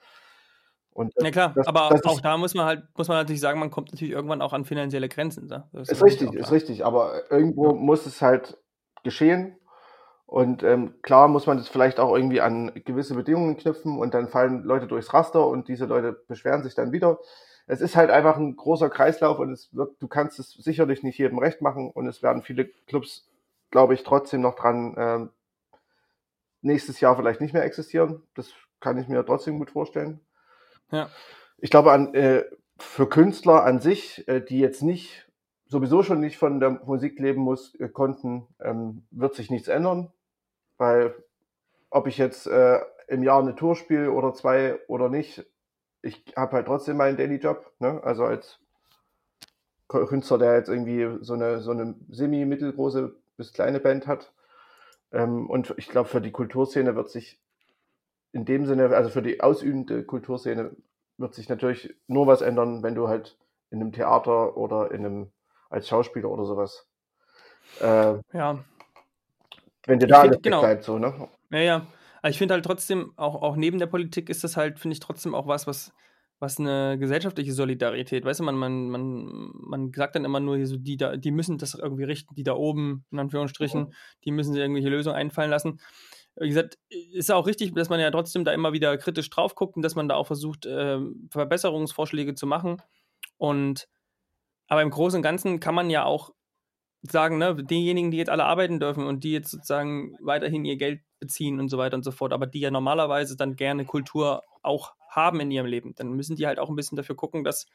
Und ja klar, das, aber das auch da muss man halt, muss man natürlich sagen, man kommt natürlich irgendwann auch an finanzielle Grenzen. So. Ist, ist richtig, ist richtig, aber irgendwo ja. muss es halt geschehen. Und ähm, klar muss man das vielleicht auch irgendwie an gewisse Bedingungen knüpfen und dann fallen Leute durchs Raster und diese Leute beschweren sich dann wieder. Es ist halt einfach ein großer Kreislauf und es wird, du kannst es sicherlich nicht jedem recht machen und es werden viele Clubs, glaube ich, trotzdem noch dran ähm, nächstes Jahr vielleicht nicht mehr existieren. Das kann ich mir trotzdem gut vorstellen. Ja. Ich glaube, an, äh, für Künstler an sich, äh, die jetzt nicht sowieso schon nicht von der Musik leben muss, äh, konnten, ähm, wird sich nichts ändern. Weil ob ich jetzt äh, im Jahr eine Tour spiele oder zwei oder nicht, ich habe halt trotzdem meinen Daily Job. Ne? Also als Künstler, der jetzt irgendwie so eine, so eine semi-mittelgroße bis kleine Band hat, ähm, und ich glaube, für die Kulturszene wird sich in dem Sinne, also für die ausübende Kulturszene, wird sich natürlich nur was ändern, wenn du halt in einem Theater oder in einem als Schauspieler oder sowas. Äh, ja. Wenn dir da alles genau. bleibt, so, ne? Ja, ja. Aber ich finde halt trotzdem, auch, auch neben der Politik ist das halt, finde ich trotzdem auch was, was was eine gesellschaftliche Solidarität. Weißt du, man, man, man, man sagt dann immer nur, hier so, die, da, die müssen das irgendwie richten, die da oben, in Anführungsstrichen, mhm. die müssen sich irgendwelche Lösungen einfallen lassen. Wie gesagt, ist auch richtig, dass man ja trotzdem da immer wieder kritisch drauf guckt und dass man da auch versucht, äh, Verbesserungsvorschläge zu machen. Und aber im Großen und Ganzen kann man ja auch sagen, ne, diejenigen, die jetzt alle arbeiten dürfen und die jetzt sozusagen weiterhin ihr Geld beziehen und so weiter und so fort, aber die ja normalerweise dann gerne Kultur auch haben in ihrem Leben, dann müssen die halt auch ein bisschen dafür gucken, dass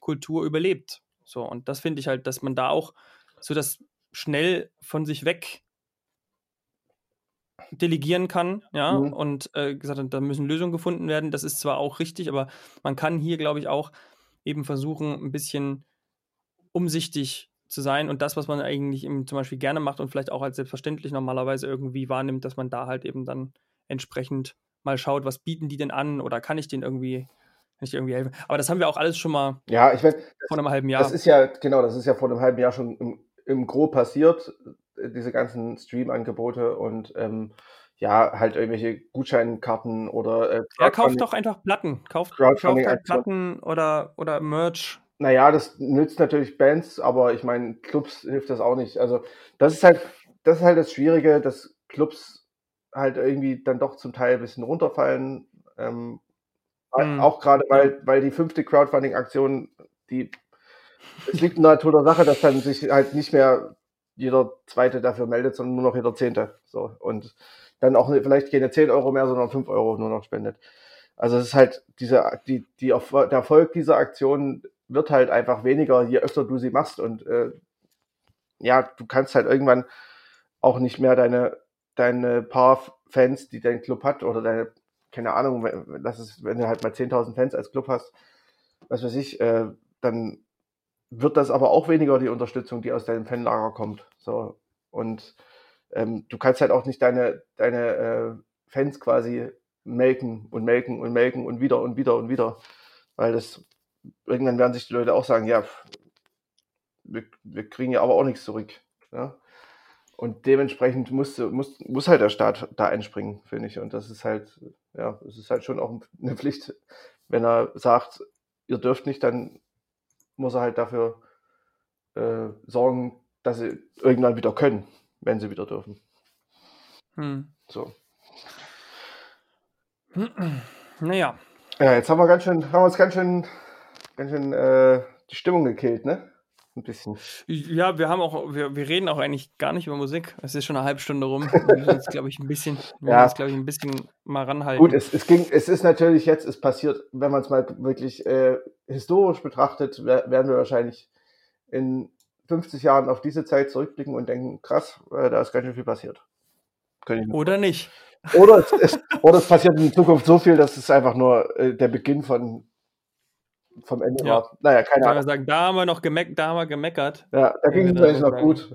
Kultur überlebt. So, und das finde ich halt, dass man da auch so das schnell von sich weg delegieren kann, ja, mhm. und äh, gesagt hat, da müssen Lösungen gefunden werden. Das ist zwar auch richtig, aber man kann hier, glaube ich, auch eben versuchen, ein bisschen umsichtig zu sein und das, was man eigentlich eben zum Beispiel gerne macht und vielleicht auch als selbstverständlich normalerweise irgendwie wahrnimmt, dass man da halt eben dann entsprechend mal schaut, was bieten die denn an oder kann ich denen irgendwie, kann ich irgendwie helfen. Aber das haben wir auch alles schon mal ja, ich mein, vor einem halben Jahr. Das ist ja, genau, das ist ja vor einem halben Jahr schon im, im Gro passiert, äh, diese ganzen Stream-Angebote und ähm, ja, halt irgendwelche Gutscheinkarten oder äh, Ja, kauft doch einfach Platten. Kauft, kauft halt Platten oder, oder Merch. Naja, das nützt natürlich Bands, aber ich meine, Clubs hilft das auch nicht. Also, das ist halt, das ist halt das Schwierige, dass Clubs halt irgendwie dann doch zum Teil ein bisschen runterfallen. Ähm, mhm. Auch gerade, weil, weil die fünfte Crowdfunding-Aktion, die es liegt in der Natur der Sache, dass dann sich halt nicht mehr jeder Zweite dafür meldet, sondern nur noch jeder Zehnte. So. Und dann auch vielleicht keine 10 Euro mehr, sondern 5 Euro nur noch spendet. Also es ist halt diese, die, die, der Erfolg dieser Aktion wird halt einfach weniger, je öfter du sie machst. Und äh, ja, du kannst halt irgendwann auch nicht mehr deine deine paar Fans, die dein Club hat, oder deine, keine Ahnung, das ist, wenn du halt mal 10.000 Fans als Club hast, was weiß ich, äh, dann wird das aber auch weniger die Unterstützung, die aus deinem Fanlager kommt. So. Und ähm, du kannst halt auch nicht deine, deine äh, Fans quasi melken und melken und melken und wieder und wieder und wieder. Weil das irgendwann werden sich die Leute auch sagen, ja, wir, wir kriegen ja aber auch nichts zurück. Ja? Und dementsprechend muss, muss, muss halt der Staat da einspringen, finde ich. Und das ist halt, ja, es ist halt schon auch eine Pflicht. Wenn er sagt, ihr dürft nicht, dann muss er halt dafür äh, sorgen, dass sie irgendwann wieder können, wenn sie wieder dürfen. Hm. So. Naja. Ja, jetzt haben wir ganz schön, haben wir uns ganz schön, ganz schön äh, die Stimmung gekillt, ne? Ein bisschen. Ja, wir haben auch, wir, wir reden auch eigentlich gar nicht über Musik. Es ist schon eine halbe Stunde rum. Wir müssen uns, glaube ich, ein bisschen, ja. glaube ich, ein bisschen mal ranhalten. Gut, es, es ging, es ist natürlich jetzt, es passiert, wenn man es mal wirklich äh, historisch betrachtet, werden wir wahrscheinlich in 50 Jahren auf diese Zeit zurückblicken und denken, krass, äh, da ist ganz schön viel passiert. Oder nicht. Oder es, es, oder es passiert in Zukunft so viel, dass es einfach nur äh, der Beginn von vom Ende ja. war. Naja, keine Ahnung. Sagen, da haben wir noch gemeck da haben wir gemeckert. Ja, da ging es eigentlich noch gut.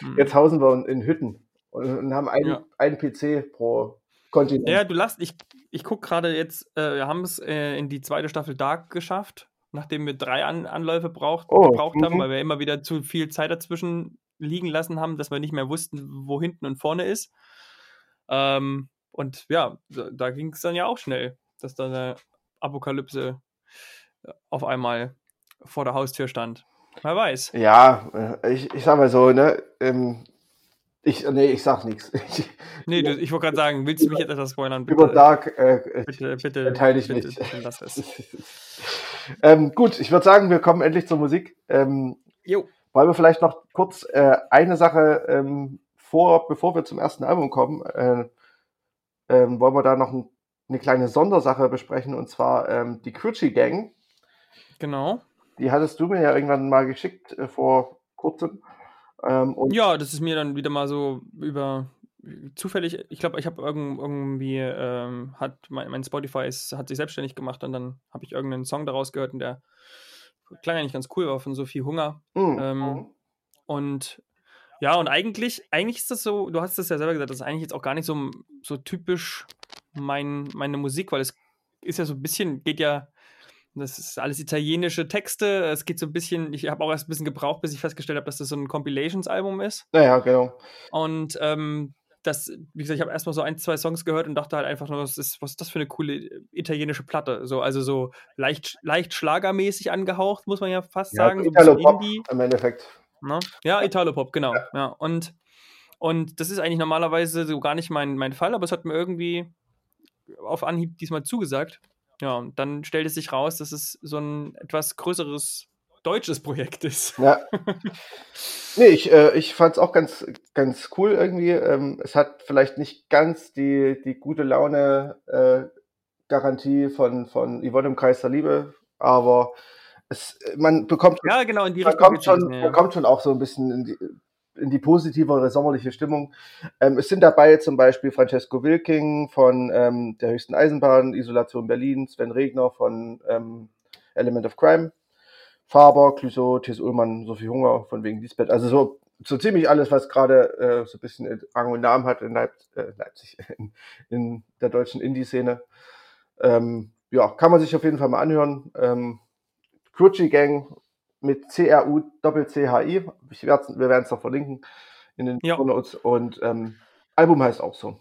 Hm. Jetzt hausen wir in Hütten und, und haben einen, ja. einen PC pro Kontinent. Ja, du lasst, ich, ich gucke gerade jetzt, äh, wir haben es äh, in die zweite Staffel Dark geschafft, nachdem wir drei An Anläufe braucht, oh, gebraucht haben, mhm. weil wir immer wieder zu viel Zeit dazwischen liegen lassen haben, dass wir nicht mehr wussten, wo hinten und vorne ist. Ähm, und ja, da ging es dann ja auch schnell, dass da eine Apokalypse auf einmal vor der Haustür stand. Wer weiß. Ja, äh, ich, ich sag mal so, ne? Ähm, ich, nee, ich sag nichts. Nee, du, ich wollte gerade sagen, willst du mich jetzt etwas spoilern? Bitte, Über Dark äh, bitte, bitte, teile ich bitte, nicht. Bitte, lass es. ähm, gut, ich würde sagen, wir kommen endlich zur Musik. Ähm, jo. Wollen wir vielleicht noch kurz äh, eine Sache ähm, vor, bevor wir zum ersten Album kommen, äh, ähm, wollen wir da noch ein, eine kleine Sondersache besprechen und zwar ähm, die Cruchy Gang Genau. Die hattest du mir ja irgendwann mal geschickt äh, vor kurzem. Ähm, ja, das ist mir dann wieder mal so über zufällig, ich glaube, ich habe irgendwie, ähm, hat mein, mein, Spotify ist, hat sich selbstständig gemacht und dann habe ich irgendeinen Song daraus gehört und der klang eigentlich ganz cool, war von Sophie Hunger. Mhm. Ähm, und ja, und eigentlich, eigentlich ist das so, du hast es ja selber gesagt, das ist eigentlich jetzt auch gar nicht so, so typisch mein, meine Musik, weil es ist ja so ein bisschen, geht ja das ist alles italienische Texte. Es geht so ein bisschen, ich habe auch erst ein bisschen gebraucht, bis ich festgestellt habe, dass das so ein Compilations-Album ist. Naja, genau. Und ähm, das, wie gesagt, ich habe erstmal so ein, zwei Songs gehört und dachte halt einfach nur, was ist, was ist das für eine coole italienische Platte? So, also so leicht, leicht schlagermäßig angehaucht, muss man ja fast ja, sagen. So Italo-Pop im Endeffekt. Na? Ne? Ja, Italo-Pop, genau. Ja. ja. Und, und das ist eigentlich normalerweise so gar nicht mein, mein Fall, aber es hat mir irgendwie auf Anhieb diesmal zugesagt. Ja, und dann stellt es sich raus, dass es so ein etwas größeres deutsches Projekt ist. Ja. nee, ich, äh, ich fand es auch ganz, ganz cool irgendwie. Ähm, es hat vielleicht nicht ganz die, die gute Laune äh, von, von Yvonne im Kreis der Liebe, aber es, man bekommt, ja, genau, in die man kommt schon, ja. man kommt schon auch so ein bisschen in die, in die positivere sommerliche Stimmung. Ähm, es sind dabei zum Beispiel Francesco Wilking von ähm, der höchsten Eisenbahn, Isolation Berlin, Sven Regner von ähm, Element of Crime, Faber, Clouseau, Thies Ullmann, Sophie Hunger von wegen Lisbeth. Also so, so ziemlich alles, was gerade äh, so ein bisschen Rang und Namen hat in Leip äh, Leipzig, in, in, der deutschen Indie-Szene. Ähm, ja, kann man sich auf jeden Fall mal anhören. Ähm, Cruchy Gang mit C-R-U Doppel-C-H-I. Wir werden es noch verlinken in den ja. Notes. Und ähm, Album heißt auch so.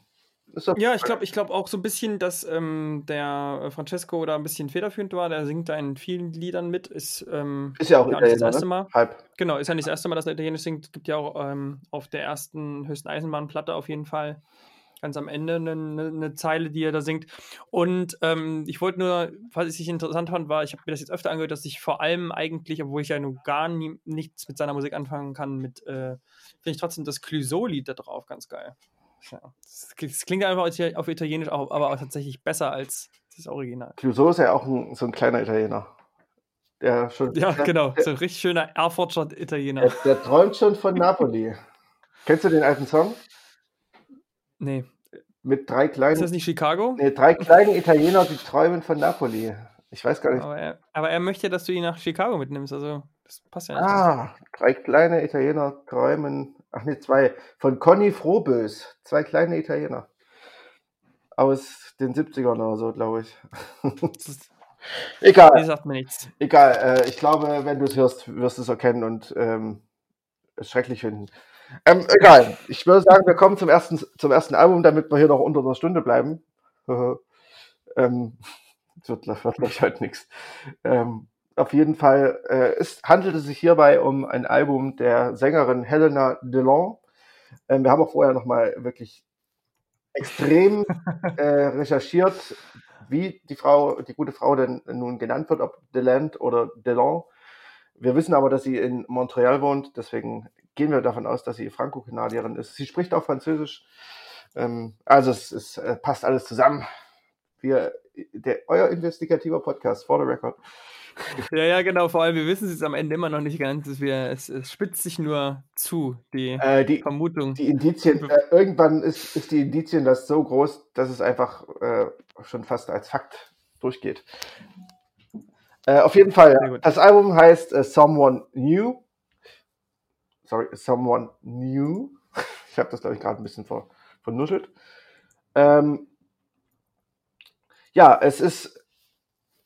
Ja, ich glaube ich glaub auch so ein bisschen, dass ähm, der Francesco da ein bisschen federführend war. Der singt da in vielen Liedern mit. Ist, ähm, ist ja auch ja, nicht das erste ne? Mal. Halb. Genau, ist ja nicht das erste Mal, dass er Italienisch singt. Gibt ja auch ähm, auf der ersten höchsten Eisenbahnplatte auf jeden Fall ganz am Ende eine, eine, Zeile, die er da singt. Und ähm, ich wollte nur, falls ich interessant fand, war, ich habe mir das jetzt öfter angehört, dass ich vor allem eigentlich, obwohl ich ja nun gar nie, nichts mit seiner Musik anfangen kann, mit, äh, finde ich trotzdem das Clouseau-Lied da drauf ganz geil. Ja, das, das, klingt einfach auf Italienisch, auch, aber auch tatsächlich besser als das Original. Clouseau ist ja auch ein, so ein kleiner Italiener. Der schon, ja, der, genau, so ein richtig schöner Erfurter Italiener. Der, der träumt schon von Napoli. Kennst du den alten Song? Nee. Mit drei kleinen. Ist das nicht Chicago? Nee, drei kleinen Italiener, die träumen von Napoli. Ich weiß gar nicht. Aber er, aber er möchte, dass du ihn nach Chicago mitnimmst. Also, das passt ja nicht. Ah, drei kleine Italiener träumen. Ach nee, zwei. Von Conny Frohbös. Zwei kleine Italiener. Aus den 70ern oder so, glaube ich. Egal. Die sagt mir nichts. Egal. Äh, ich glaube, wenn du es hörst, wirst du es erkennen und ähm, es schrecklich finden. Ähm, egal. Ich würde sagen, wir kommen zum ersten, zum ersten Album, damit wir hier noch unter einer Stunde bleiben. ähm, das wird, wird glaube ich, heute nichts. Ähm, auf jeden Fall, äh, es handelte sich hierbei um ein Album der Sängerin Helena Delon. Ähm, wir haben auch vorher nochmal wirklich extrem äh, recherchiert, wie die Frau, die gute Frau denn nun genannt wird, ob Deland oder Delon. Wir wissen aber, dass sie in Montreal wohnt, deswegen gehen wir davon aus, dass sie Franco-Kanadierin ist. Sie spricht auch Französisch. Ähm, also es, es äh, passt alles zusammen. Wir, der, euer investigativer Podcast, for the record. Ja, ja, genau. Vor allem, wir wissen es am Ende immer noch nicht ganz. Dass wir, es, es spitzt sich nur zu, die, äh, die Vermutung. Die Indizien, äh, irgendwann ist, ist die Indizien so groß, dass es einfach äh, schon fast als Fakt durchgeht. Äh, auf jeden Fall, das Album heißt uh, Someone New. Sorry, Someone New. Ich habe das, glaube ich, gerade ein bisschen ver, vernuschelt. Ähm, ja, es ist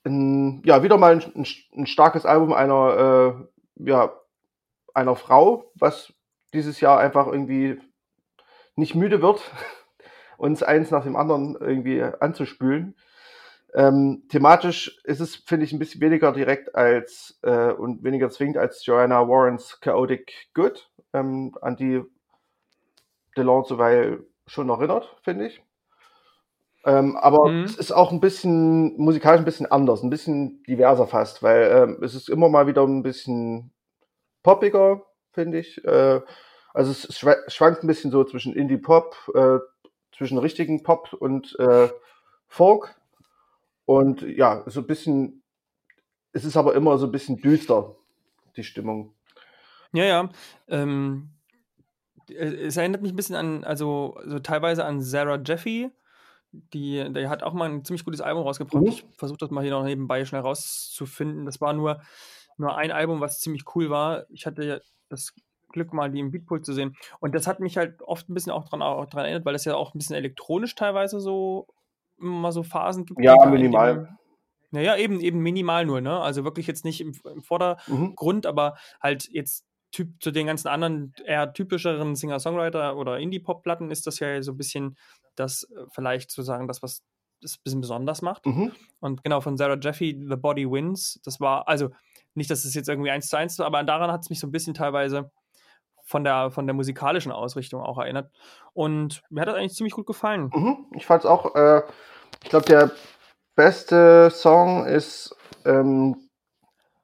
ein, ja, wieder mal ein, ein, starkes Album einer, äh, ja, einer Frau, was dieses Jahr einfach irgendwie nicht müde wird, uns eins nach dem anderen irgendwie anzuspülen. Ähm, thematisch ist es, finde ich, ein bisschen weniger direkt als äh, und weniger zwingend als Joanna Warrens Chaotic Good, ähm, an die DeLon zuweilen schon erinnert, finde ich. Ähm, aber mhm. es ist auch ein bisschen musikalisch ein bisschen anders, ein bisschen diverser fast, weil ähm, es ist immer mal wieder ein bisschen poppiger, finde ich. Äh, also es schwankt ein bisschen so zwischen Indie-Pop, äh, zwischen richtigen Pop und äh, Folk. Und ja, so ein bisschen, es ist aber immer so ein bisschen düster, die Stimmung. Ja, ja. Ähm, es erinnert mich ein bisschen an, also so teilweise an Sarah Jeffy die, der hat auch mal ein ziemlich gutes Album rausgebracht. Mhm. Ich versuche das mal hier noch nebenbei schnell rauszufinden. Das war nur, nur ein Album, was ziemlich cool war. Ich hatte ja das Glück, mal die im Beatpool zu sehen. Und das hat mich halt oft ein bisschen auch dran, auch dran erinnert, weil das ja auch ein bisschen elektronisch teilweise so mal so Phasen gibt. Ja, minimal. Naja, eben, eben minimal nur, ne? Also wirklich jetzt nicht im, im Vordergrund, mhm. aber halt jetzt Typ zu den ganzen anderen eher typischeren Singer-Songwriter oder Indie-Pop-Platten ist das ja so ein bisschen das äh, vielleicht zu sagen, das, was das ein bisschen besonders macht. Mhm. Und genau von Sarah Jeffy, The Body Wins, das war, also nicht, dass es jetzt irgendwie eins zu eins, aber daran hat es mich so ein bisschen teilweise von der, von der musikalischen Ausrichtung auch erinnert. Und mir hat das eigentlich ziemlich gut gefallen. Mhm. Ich fand es auch, äh, ich glaube, der beste Song ist, ähm,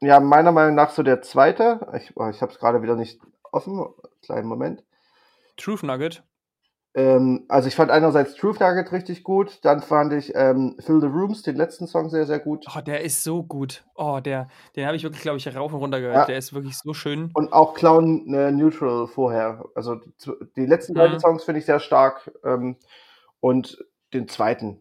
ja, meiner Meinung nach so der zweite. Ich, oh, ich habe es gerade wieder nicht offen. Kleinen Moment. Truth Nugget. Ähm, also ich fand einerseits Truth Nugget richtig gut, dann fand ich ähm, Fill the Rooms, den letzten Song, sehr, sehr gut. Oh, der ist so gut. Oh, der, den habe ich wirklich, glaube ich, rauf und runter gehört. Ja. Der ist wirklich so schön. Und auch Clown äh, Neutral vorher. Also die, letzten mhm. beiden Songs finde ich sehr stark. Ähm, und den zweiten.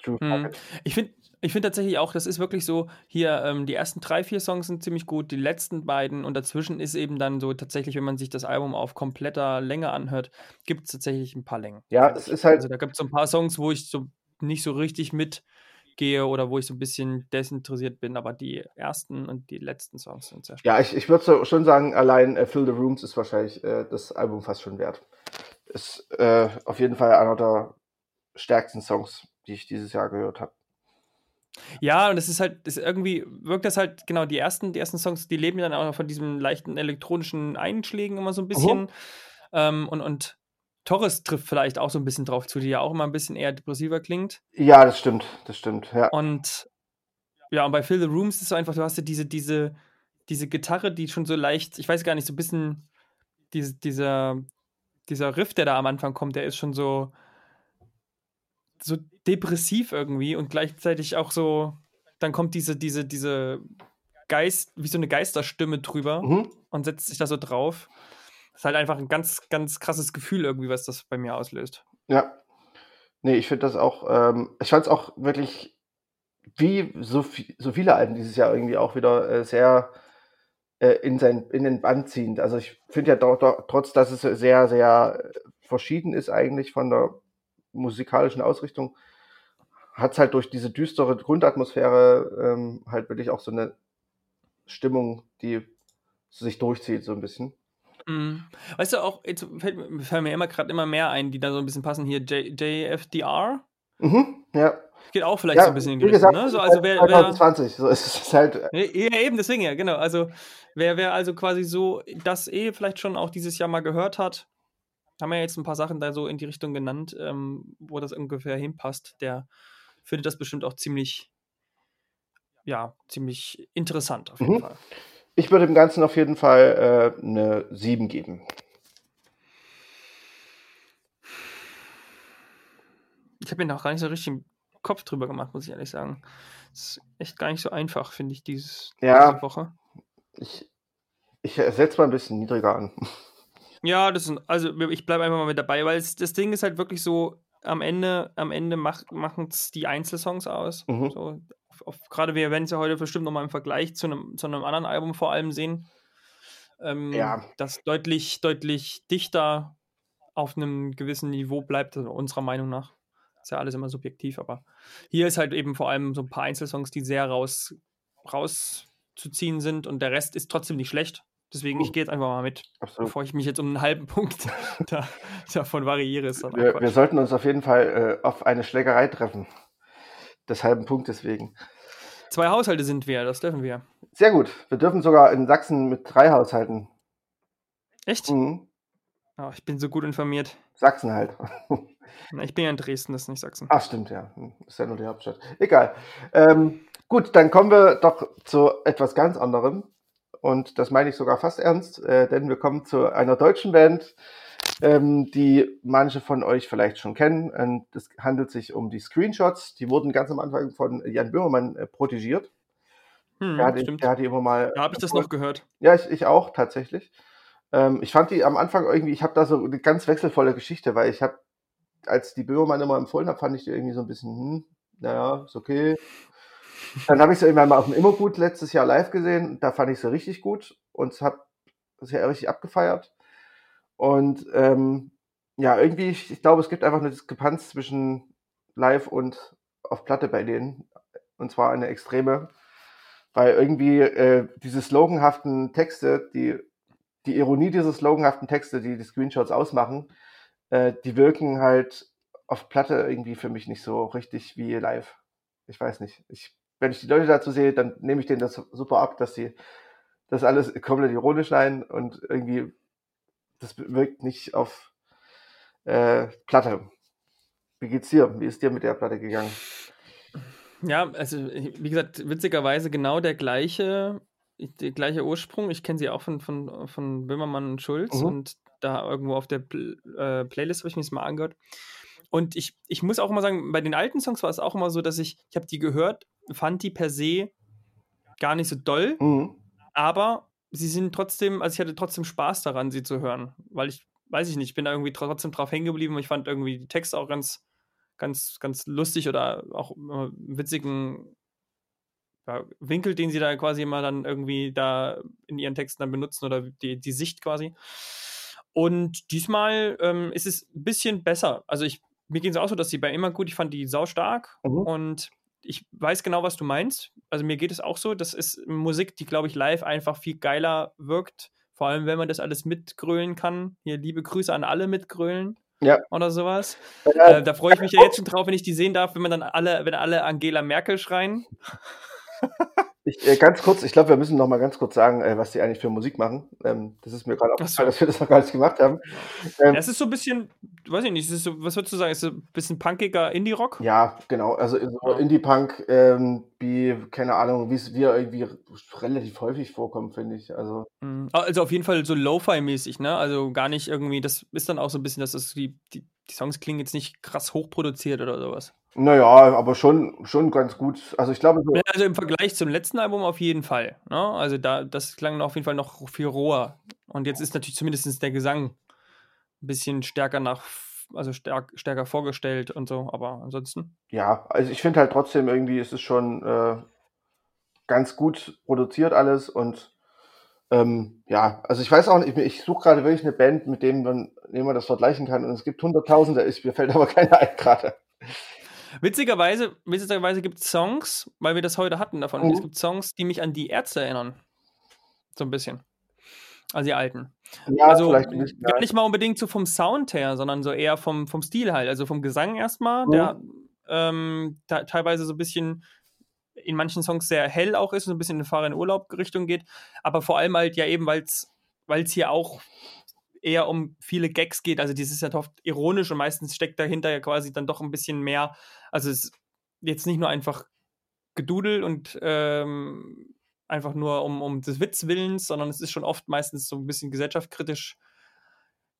Truth mhm. Nugget. Ich finde ich finde tatsächlich auch, das ist wirklich so, hier ähm, die ersten drei, vier Songs sind ziemlich gut, die letzten beiden und dazwischen ist eben dann so tatsächlich, wenn man sich das Album auf kompletter Länge anhört, gibt es tatsächlich ein paar Längen. Ja, es ist halt. Also da gibt es so ein paar Songs, wo ich so nicht so richtig mitgehe oder wo ich so ein bisschen desinteressiert bin, aber die ersten und die letzten Songs sind sehr spannend. Ja, ich, ich würde so schon sagen, allein äh, Fill the Rooms ist wahrscheinlich äh, das Album fast schon wert. Ist äh, auf jeden Fall einer der stärksten Songs, die ich dieses Jahr gehört habe. Ja, und es ist halt, das irgendwie wirkt das halt, genau, die ersten, die ersten Songs, die leben dann auch noch von diesen leichten elektronischen Einschlägen immer so ein bisschen. Ähm, und, und Torres trifft vielleicht auch so ein bisschen drauf zu, die ja auch immer ein bisschen eher depressiver klingt. Ja, das stimmt, das stimmt, ja. Und ja, und bei Fill the Rooms ist es so einfach, du hast ja diese, diese, diese Gitarre, die schon so leicht, ich weiß gar nicht, so ein bisschen, diese, dieser, dieser Riff, der da am Anfang kommt, der ist schon so, so depressiv irgendwie und gleichzeitig auch so, dann kommt diese, diese, diese Geist, wie so eine Geisterstimme drüber mhm. und setzt sich da so drauf. Das ist halt einfach ein ganz, ganz krasses Gefühl irgendwie, was das bei mir auslöst. Ja. Nee, ich finde das auch, ähm, ich fand es auch wirklich, wie so, viel, so viele Alben dieses Jahr irgendwie auch wieder äh, sehr äh, in, sein, in den Band ziehend. Also ich finde ja doch, doch, trotz, dass es sehr, sehr verschieden ist eigentlich von der musikalischen Ausrichtung, hat es halt durch diese düstere Grundatmosphäre ähm, halt wirklich auch so eine Stimmung, die sich durchzieht, so ein bisschen. Mhm. Weißt du auch, jetzt fällt, mir- fallen mir immer gerade immer mehr ein, die da so ein bisschen passen. Hier J, JFDR Mhm, ja. geht auch vielleicht ja, so ein bisschen in die wie Richtung, gesagt, ne? So, es also halt wer, wer 2020, so es ist halt, Ja, eben, deswegen ja, genau. Also, wer, wer also quasi so das eh vielleicht schon auch dieses Jahr mal gehört hat, haben wir jetzt ein paar Sachen da so in die Richtung genannt, ähm, wo das ungefähr hinpasst, der findet das bestimmt auch ziemlich, ja, ziemlich interessant auf jeden Mhm. Fall. ich würde dem Ganzen auf jeden Fall äh, eine 7 geben. Ich habe mir noch gar nicht so richtig im Kopf drüber gemacht, muss ich ehrlich sagen. Es ist echt gar nicht so einfach, finde ich, dieses, Ja. diese Woche. Ich, ich setze mal ein bisschen niedriger an. Ja, das ist, also ich bleibe einfach mal mit dabei, weil es, das Ding ist halt wirklich so, am Ende, am Ende mach, machen es die Einzelsongs aus. Mhm. So, gerade wir werden es ja heute bestimmt nochmal im Vergleich zu einem, zu einem anderen Album vor allem sehen. Ähm, Ja. Das deutlich, deutlich dichter auf einem gewissen Niveau bleibt, also unserer Meinung nach. Ist ja alles immer subjektiv, aber hier ist halt eben vor allem so ein paar Einzelsongs, die sehr raus, rauszuziehen sind und der Rest ist trotzdem nicht schlecht. Deswegen, ich gehe jetzt einfach mal mit Absolut. bevor ich mich jetzt um einen halben Punkt da, davon variiere. Wir, wir sollten uns auf jeden Fall äh, auf eine Schlägerei treffen. Des halben Punktes wegen. Zwei Haushalte sind wir, das dürfen wir. Sehr gut. Wir dürfen sogar in Sachsen mit drei Haushalten. Echt? Mhm. Oh, ich bin so gut informiert. Sachsen halt. Ich bin ja in Dresden, das ist nicht Sachsen. Ach, stimmt, ja. Hm, Ist ja nur die Hauptstadt. Egal. Ähm, gut, dann kommen wir doch zu etwas ganz anderem. Und das meine ich sogar fast ernst, äh, denn wir kommen zu einer deutschen Band, ähm, die manche von euch vielleicht schon kennen. Und es handelt sich um die Screenshots. Die wurden ganz am Anfang von Jan Böhmermann äh, protegiert. Hm, Der, hat die, stimmt. der hat die immer mal. Da habe ich das noch gehört. Ja, ich, ich auch tatsächlich. Ähm, ich fand die am Anfang irgendwie, ich habe da so eine ganz wechselvolle Geschichte, weil ich habe, als die Böhmermann immer empfohlen habe, fand ich die irgendwie so ein bisschen, hm, naja, ist okay. Dann habe ich sie irgendwann mal auf dem Immergut letztes Jahr live gesehen. Da fand ich sie richtig gut und habe sie ja richtig abgefeiert. Und ähm, ja, irgendwie, ich, ich glaube, es gibt einfach eine Diskrepanz zwischen live und auf Platte bei denen. Und zwar eine extreme. Weil irgendwie äh, diese sloganhaften Texte, die, die Ironie dieser sloganhaften Texte, die die Screenshots ausmachen, äh, die wirken halt auf Platte irgendwie für mich nicht so richtig wie live. Ich weiß nicht. Ich, wenn ich die Leute dazu sehe, dann nehme ich denen das super ab, dass sie das alles komplett ironisch meinen und irgendwie das wirkt nicht auf äh, Platte. Wie geht's dir? Wie ist dir mit der Platte gegangen? Ja, also wie gesagt, witzigerweise genau der gleiche, der gleiche Ursprung. Ich kenne sie auch von, von, von Böhmermann und Schulz Mhm. und da irgendwo auf der Pl äh, Playlist habe ich mir das mal angehört. Und ich, ich muss auch immer sagen, bei den alten Songs war es auch immer so, dass ich, ich habe die gehört, fand die per se gar nicht so doll, Mhm. aber sie sind trotzdem, also ich hatte trotzdem Spaß daran, sie zu hören, weil ich, weiß ich nicht, ich bin da irgendwie trotzdem drauf hängen geblieben und ich fand irgendwie die Texte auch ganz, ganz, ganz lustig oder auch witzigen ja, Winkel, den sie da quasi immer dann irgendwie da in ihren Texten dann benutzen oder die, die Sicht quasi. Und diesmal ähm, ist es ein bisschen besser. Also ich, mir ging es auch so, dass sie bei immer gut, ich fand die sau stark Mhm. und ich weiß genau, was du meinst. Also mir geht es auch so. Das ist Musik, die, glaube ich, live einfach viel geiler wirkt. Vor allem, wenn man das alles mitgrölen kann. Hier liebe Grüße an alle mitgrölen. Ja. Oder sowas. Äh, Äh, da freue ich mich ja jetzt schon drauf, wenn ich die sehen darf, wenn man dann alle, wenn alle Angela Merkel schreien. Ich, äh, ganz kurz, ich glaube, wir müssen noch mal ganz kurz sagen, äh, was die eigentlich für Musik machen. Ähm, das ist mir gerade Ach so. aufgefallen, dass wir das noch gar nicht gemacht haben. Ähm, Ja, es ist so ein bisschen, weiß ich nicht, so, was würdest du sagen, ist so ein bisschen punkiger Indie-Rock? ja, genau. Also so. Indie-Punk, ähm, wie, keine Ahnung, wie es wir irgendwie relativ häufig vorkommen, finde ich. Also, Mhm. Also auf jeden Fall so Lo-Fi-mäßig, ne? Also gar nicht irgendwie, das ist dann auch so ein bisschen, dass das die, die, die Songs klingen jetzt nicht krass hochproduziert oder sowas. Naja, aber schon, schon ganz gut. Also ich glaube, so, Ja, Also im Vergleich zum letzten Album auf jeden Fall. Ne? Also da, das klang auf jeden Fall noch viel roher. Und jetzt ist natürlich zumindest der Gesang ein bisschen stärker nach, also stärk, stärker vorgestellt und so, aber ansonsten. ja, also ich finde halt trotzdem irgendwie, ist es schon äh, ganz gut produziert alles und ähm, ja, also ich weiß auch nicht, ich, ich suche gerade wirklich eine Band, mit dem man, dem man das vergleichen kann und es gibt hunderttausende, ich, mir fällt aber keiner ein gerade. Witzigerweise, witzigerweise gibt es Songs, weil wir das heute hatten davon, Mhm. es gibt Songs, die mich an die Ärzte erinnern. So ein bisschen. Also die alten. Ja, also vielleicht nicht. gar nicht mal unbedingt so vom Sound her, sondern so eher vom, vom Stil halt. Also vom Gesang erstmal, Mhm. der ähm, te- teilweise so ein bisschen in manchen Songs sehr hell auch ist und so ein bisschen in Fahrer in Urlaub Richtung geht. Aber vor allem halt ja eben, weil es hier auch eher um viele Gags geht. Also dieses ist ja oft ironisch und meistens steckt dahinter ja quasi dann doch ein bisschen mehr. Also es ist jetzt nicht nur einfach Gedudel und ähm, einfach nur um, um des Witzwillens, sondern es ist schon oft meistens so ein bisschen gesellschaftskritisch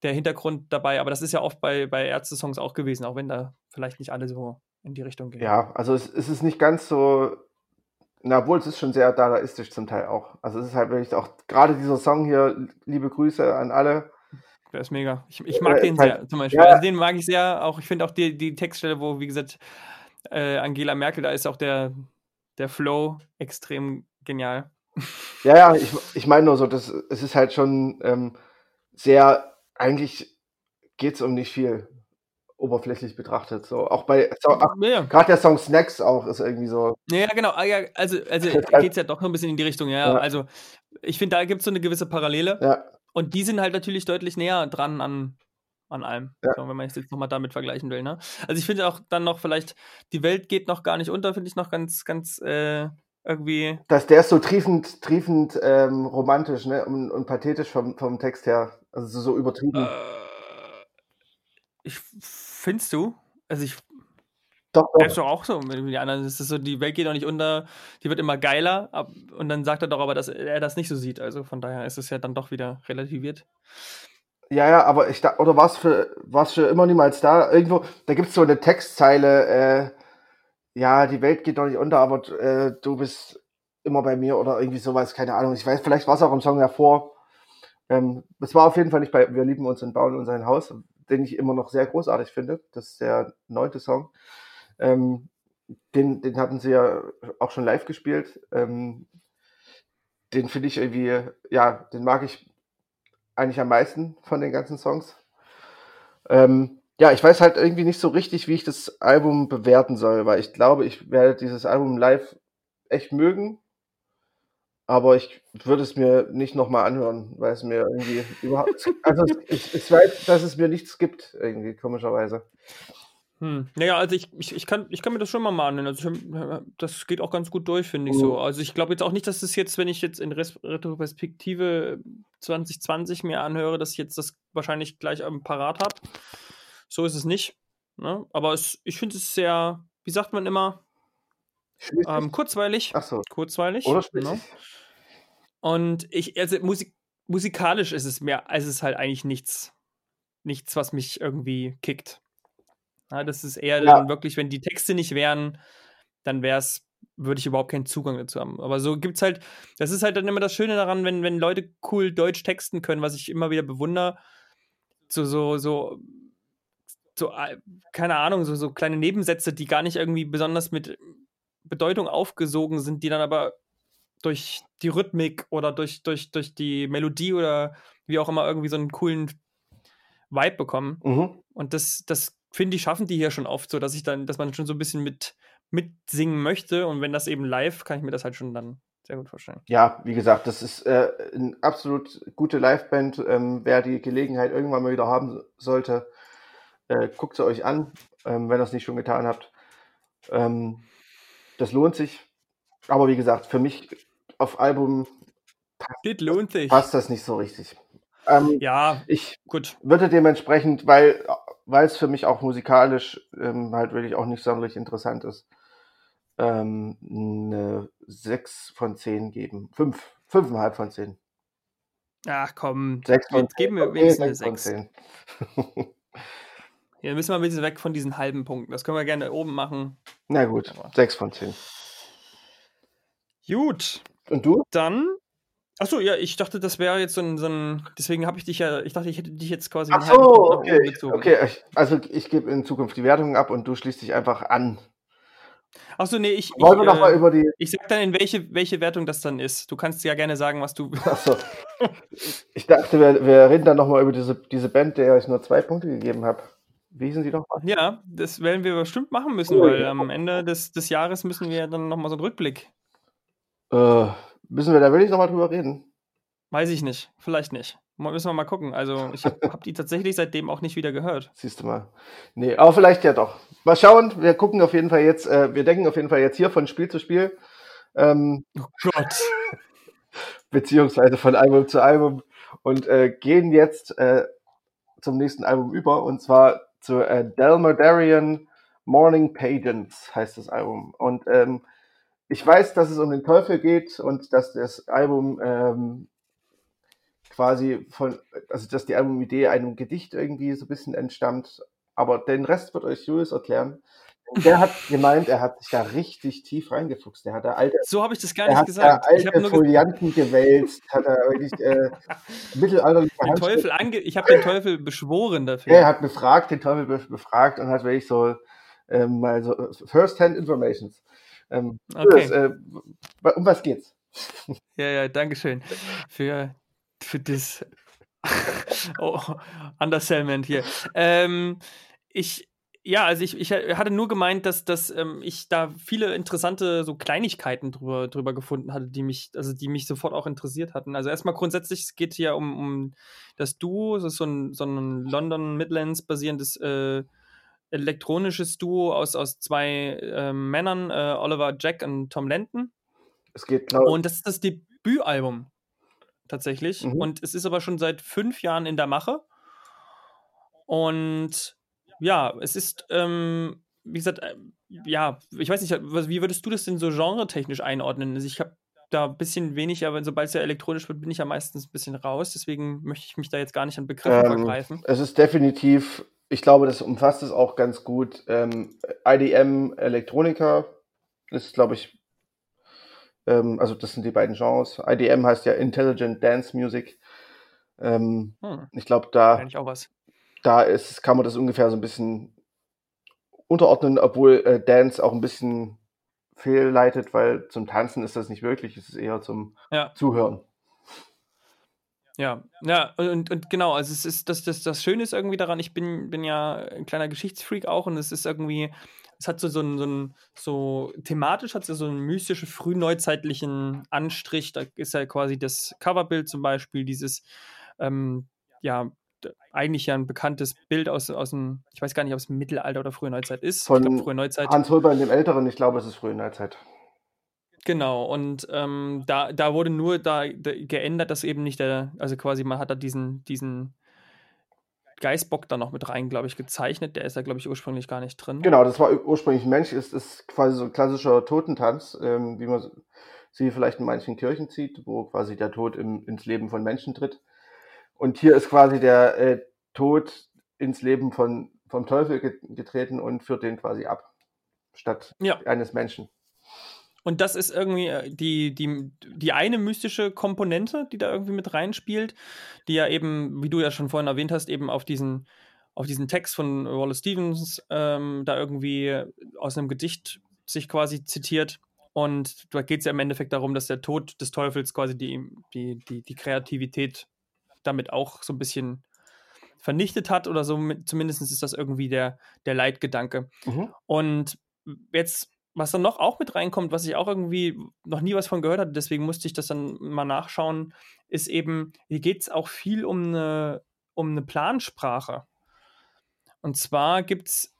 der Hintergrund dabei. Aber das ist ja oft bei, bei Ärzte-Songs auch gewesen, auch wenn da vielleicht nicht alle so in die Richtung gehen. Ja, also es, es ist nicht ganz so, na wohl, es ist schon sehr dadaistisch zum Teil auch. Also es ist halt wirklich auch, gerade dieser Song hier, liebe Grüße an alle. Der ist mega. Ich, ich mag Äh, den halt- sehr, zum Beispiel. ja. Also den mag ich sehr. Auch ich finde auch die, die Textstelle, wo, wie gesagt, äh, Angela Merkel, da ist auch der, der Flow extrem genial. Ja, ja, ich, ich meine nur so, das, es ist halt schon ähm, sehr, eigentlich geht es um nicht viel, oberflächlich betrachtet. So, auch bei, so, Ja, gerade der Song Snacks auch ist irgendwie so, ja genau. Ah, ja, also also halt- geht es ja doch noch ein bisschen in die Richtung. Ja, Ja. also ich finde, da gibt es so eine gewisse Parallele. ja, Und die sind halt natürlich deutlich näher dran an, an allem, Ja. so, wenn man es jetzt nochmal damit vergleichen will. Ne? Also ich finde auch dann noch vielleicht, die Welt geht noch gar nicht unter, finde ich noch ganz, ganz äh, irgendwie. dass der ist so triefend, triefend ähm, romantisch ne? und, und pathetisch vom, vom Text her. Also so, so übertrieben. Äh, ich findest du? Also ich doch, Der ist doch. doch auch so. Mit die anderen ist es so, die Welt geht doch nicht unter, die wird immer geiler. Ab, und dann sagt er doch aber, dass er das nicht so sieht. Also von daher ist es ja dann doch wieder relativiert. Ja, ja, aber ich da, oder für, war's für immer niemals da? Irgendwo, da gibt's so eine Textzeile, äh, ja, die Welt geht doch nicht unter, aber äh, du bist immer bei mir oder irgendwie sowas, keine Ahnung. Ich weiß, vielleicht war es auch im Song davor. Ähm, das war auf jeden Fall nicht bei Wir lieben uns und bauen uns ein Haus, den ich immer noch sehr großartig finde. Das ist der neunte Song. Ähm, den, den hatten sie ja auch schon live gespielt. Ähm, den finde ich irgendwie, ja, den mag ich eigentlich am meisten von den ganzen Songs. Ähm, ja, ich weiß halt irgendwie nicht so richtig, wie ich das Album bewerten soll, weil ich glaube, ich werde dieses Album live echt mögen, aber ich würde es mir nicht nochmal anhören, weil es mir irgendwie überhaupt, also ich, ich weiß, dass es mir nichts gibt, irgendwie, komischerweise. Hm. Naja, also ich, ich, ich, kann, ich kann mir das schon mal mal anhören. Also ich, das geht auch ganz gut durch, finde ich Mhm. so. Also ich glaube jetzt auch nicht, dass das jetzt, wenn ich jetzt in Retroperspektive 2020 mir anhöre, dass ich jetzt das wahrscheinlich gleich ähm, parat habe. So ist es nicht. Ne? Aber es, ich finde es sehr, wie sagt man immer, ähm, kurzweilig. Ach so. Kurzweilig. Oder ne? schließlich. Und ich, also Musik, musikalisch ist es mehr, also es ist halt eigentlich nichts, nichts, was mich irgendwie kickt. Ja, das ist eher Ja. dann wirklich, wenn die Texte nicht wären, dann wäre es, würde ich überhaupt keinen Zugang dazu haben. Aber so gibt es halt, das ist halt dann immer das Schöne daran, wenn, wenn Leute cool Deutsch texten können, was ich immer wieder bewundere. So, so, so, so, äh, keine Ahnung, so, so kleine Nebensätze, die gar nicht irgendwie besonders mit Bedeutung aufgesogen sind, die dann aber durch die Rhythmik oder durch, durch, durch die Melodie oder wie auch immer irgendwie so einen coolen Vibe bekommen. Mhm. Und das, das finde ich, schaffen die hier schon oft so, dass ich dann, dass man schon so ein bisschen mit mitsingen möchte. Und wenn das eben live, kann ich mir das halt schon dann sehr gut vorstellen. Ja, wie gesagt, das ist äh, eine absolut gute Liveband. Ähm, wer die Gelegenheit irgendwann mal wieder haben sollte, äh, guckt sie euch an, ähm, wenn ihr es nicht schon getan habt. Ähm, das lohnt sich. Aber wie gesagt, für mich auf Album Das lohnt sich. passt das nicht so richtig. Ähm, Ja, ich gut. würde dementsprechend, weil weil es für mich auch musikalisch ähm, halt wirklich auch nicht sonderlich interessant ist, ähm, eine 6 von 10 geben. 5, 5,5 von 10. Ach komm, 6 von jetzt geben wir Okay, wenigstens eine sechs von 6. 10. Hier müssen wir ein bisschen weg von diesen halben Punkten. Das können wir gerne oben machen. Na gut, Aber- 6 von 10. Gut, Und du? dann. Achso, ja, ich dachte, das wäre jetzt so ein, so ein. Deswegen habe ich dich ja. Ich dachte, ich hätte dich jetzt quasi Ach so, nach okay. okay also ich gebe in Zukunft die Wertung ab und du schließt dich einfach an. Achso, nee, ich. Wollen wir ich, noch mal äh, über die. ich sag dann, in welche, welche Wertung das dann ist. Du kannst ja gerne sagen, was du. Achso. Ich dachte, wir, wir reden dann noch mal über diese, diese Band, der ich nur zwei Punkte gegeben habe. Wie hießen sie noch mal? Ja, das werden wir bestimmt machen müssen, Oh, weil ja. am Ende des, des Jahres müssen wir dann nochmal so einen Rückblick. Äh, müssen wir da wirklich nochmal drüber reden? Weiß ich nicht. Vielleicht nicht. Müssen wir mal gucken. Also, ich habe hab die tatsächlich seitdem auch nicht wieder gehört. Siehst du mal. Nee, aber vielleicht ja doch. Mal schauen, wir gucken auf jeden Fall jetzt, äh, wir denken auf jeden Fall jetzt hier von Spiel zu Spiel. Ähm, Oh Gott. beziehungsweise von Album zu Album und äh, gehen jetzt äh, zum nächsten Album über und zwar zu äh, Delmer Darien Morning Pageants heißt das Album. Und ähm, ich weiß, dass es um den Teufel geht und dass das Album ähm, quasi von, also dass die Albumidee einem Gedicht irgendwie so ein bisschen entstammt. Aber den Rest wird euch Julius erklären. Der hat gemeint, er hat sich da richtig tief reingefuchst. Der hat da alte So habe ich das gar nicht gesagt. da Ich habe alte nur gesagt, Folianten gewälzt, hat er wirklich äh, mittelalterliche den. Teufel ange ich habe den Teufel beschworen dafür. Er hat befragt, den Teufel be befragt und hat wirklich so ähm, mal so First-Hand Informations. Ähm, Okay. das, äh, um was geht's? Ja, ja, Dankeschön für, für das oh, Undersellment hier. Ähm, ich, ja, also ich, ich hatte nur gemeint, dass, dass ähm, ich da viele interessante so Kleinigkeiten drüber, drüber gefunden hatte, die mich, also die mich sofort auch interessiert hatten. Also erstmal grundsätzlich, es geht hier um, um das Duo, das ist so ein, so ein London Midlands basierendes äh, elektronisches Duo aus, aus zwei ähm, Männern, äh, Oliver Jack und Tom Lenton. Es geht genau. Und das ist das Debütalbum tatsächlich. Mhm. Und es ist aber schon seit fünf Jahren in der Mache. Und ja, es ist, ähm, wie gesagt, äh, ja, ich weiß nicht, wie würdest du das denn so genretechnisch einordnen? Also ich habe da ein bisschen wenig, aber sobald es ja elektronisch wird, bin ich ja meistens ein bisschen raus. Deswegen möchte ich mich da jetzt gar nicht an Begriffen Ähm, vergreifen. es ist definitiv, ich glaube, das umfasst es auch ganz gut. Ähm, IDM Elektronika ist, glaube ich, ähm, also das sind die beiden Genres. IDM heißt ja Intelligent Dance Music. Ähm, Hm, ich glaube, da eigentlich auch was. da ist, kann man das ungefähr so ein bisschen unterordnen, obwohl äh, Dance auch ein bisschen fehlleitet, weil zum Tanzen ist das nicht wirklich, es ist eher zum Ja. Zuhören. Ja, ja, und, und genau, also es ist, das, das, das Schöne ist irgendwie daran, ich bin, bin ja ein kleiner Geschichtsfreak auch und es ist irgendwie, es hat so, so, ein, so, ein, so thematisch hat es ja so einen mystischen, frühneuzeitlichen Anstrich. Da ist ja quasi das Coverbild zum Beispiel, dieses, ähm, ja, eigentlich ja ein bekanntes Bild aus, aus dem, ich weiß gar nicht, ob es Mittelalter oder frühe Neuzeit ist. ich Von glaube, frühe Neuzeit. Hans Holbein dem Älteren, ich glaube, es ist frühe Neuzeit. Genau, und ähm, da, da wurde nur da, da geändert, dass eben nicht der, also quasi man hat da diesen, diesen Geißbock da noch mit rein, glaube ich, gezeichnet. Der ist da, glaube ich, ursprünglich gar nicht drin. Genau, das war ursprünglich ein Mensch, ist, ist quasi so ein klassischer Totentanz, ähm, wie man sie vielleicht in manchen Kirchen sieht, wo quasi der Tod im, ins Leben von Menschen tritt. Und hier ist quasi der äh, Tod ins Leben von, vom Teufel get getreten und führt den quasi ab, statt Ja. eines Menschen. Und das ist irgendwie äh, die, die, die eine mystische Komponente, die da irgendwie mit reinspielt, die ja eben, wie du ja schon vorhin erwähnt hast, eben auf diesen, auf diesen Text von Wallace Stevens ähm, da irgendwie aus einem Gedicht sich quasi zitiert. Und da geht es ja im Endeffekt darum, dass der Tod des Teufels quasi die, die, die, die Kreativität damit auch so ein bisschen vernichtet hat oder so. Zumindest ist das irgendwie der, der Leitgedanke. Mhm. Und jetzt, was dann noch auch mit reinkommt, was ich auch irgendwie noch nie was von gehört hatte, deswegen musste ich das dann mal nachschauen, ist eben, hier geht es auch viel um eine, um eine Plansprache. Und zwar gibt es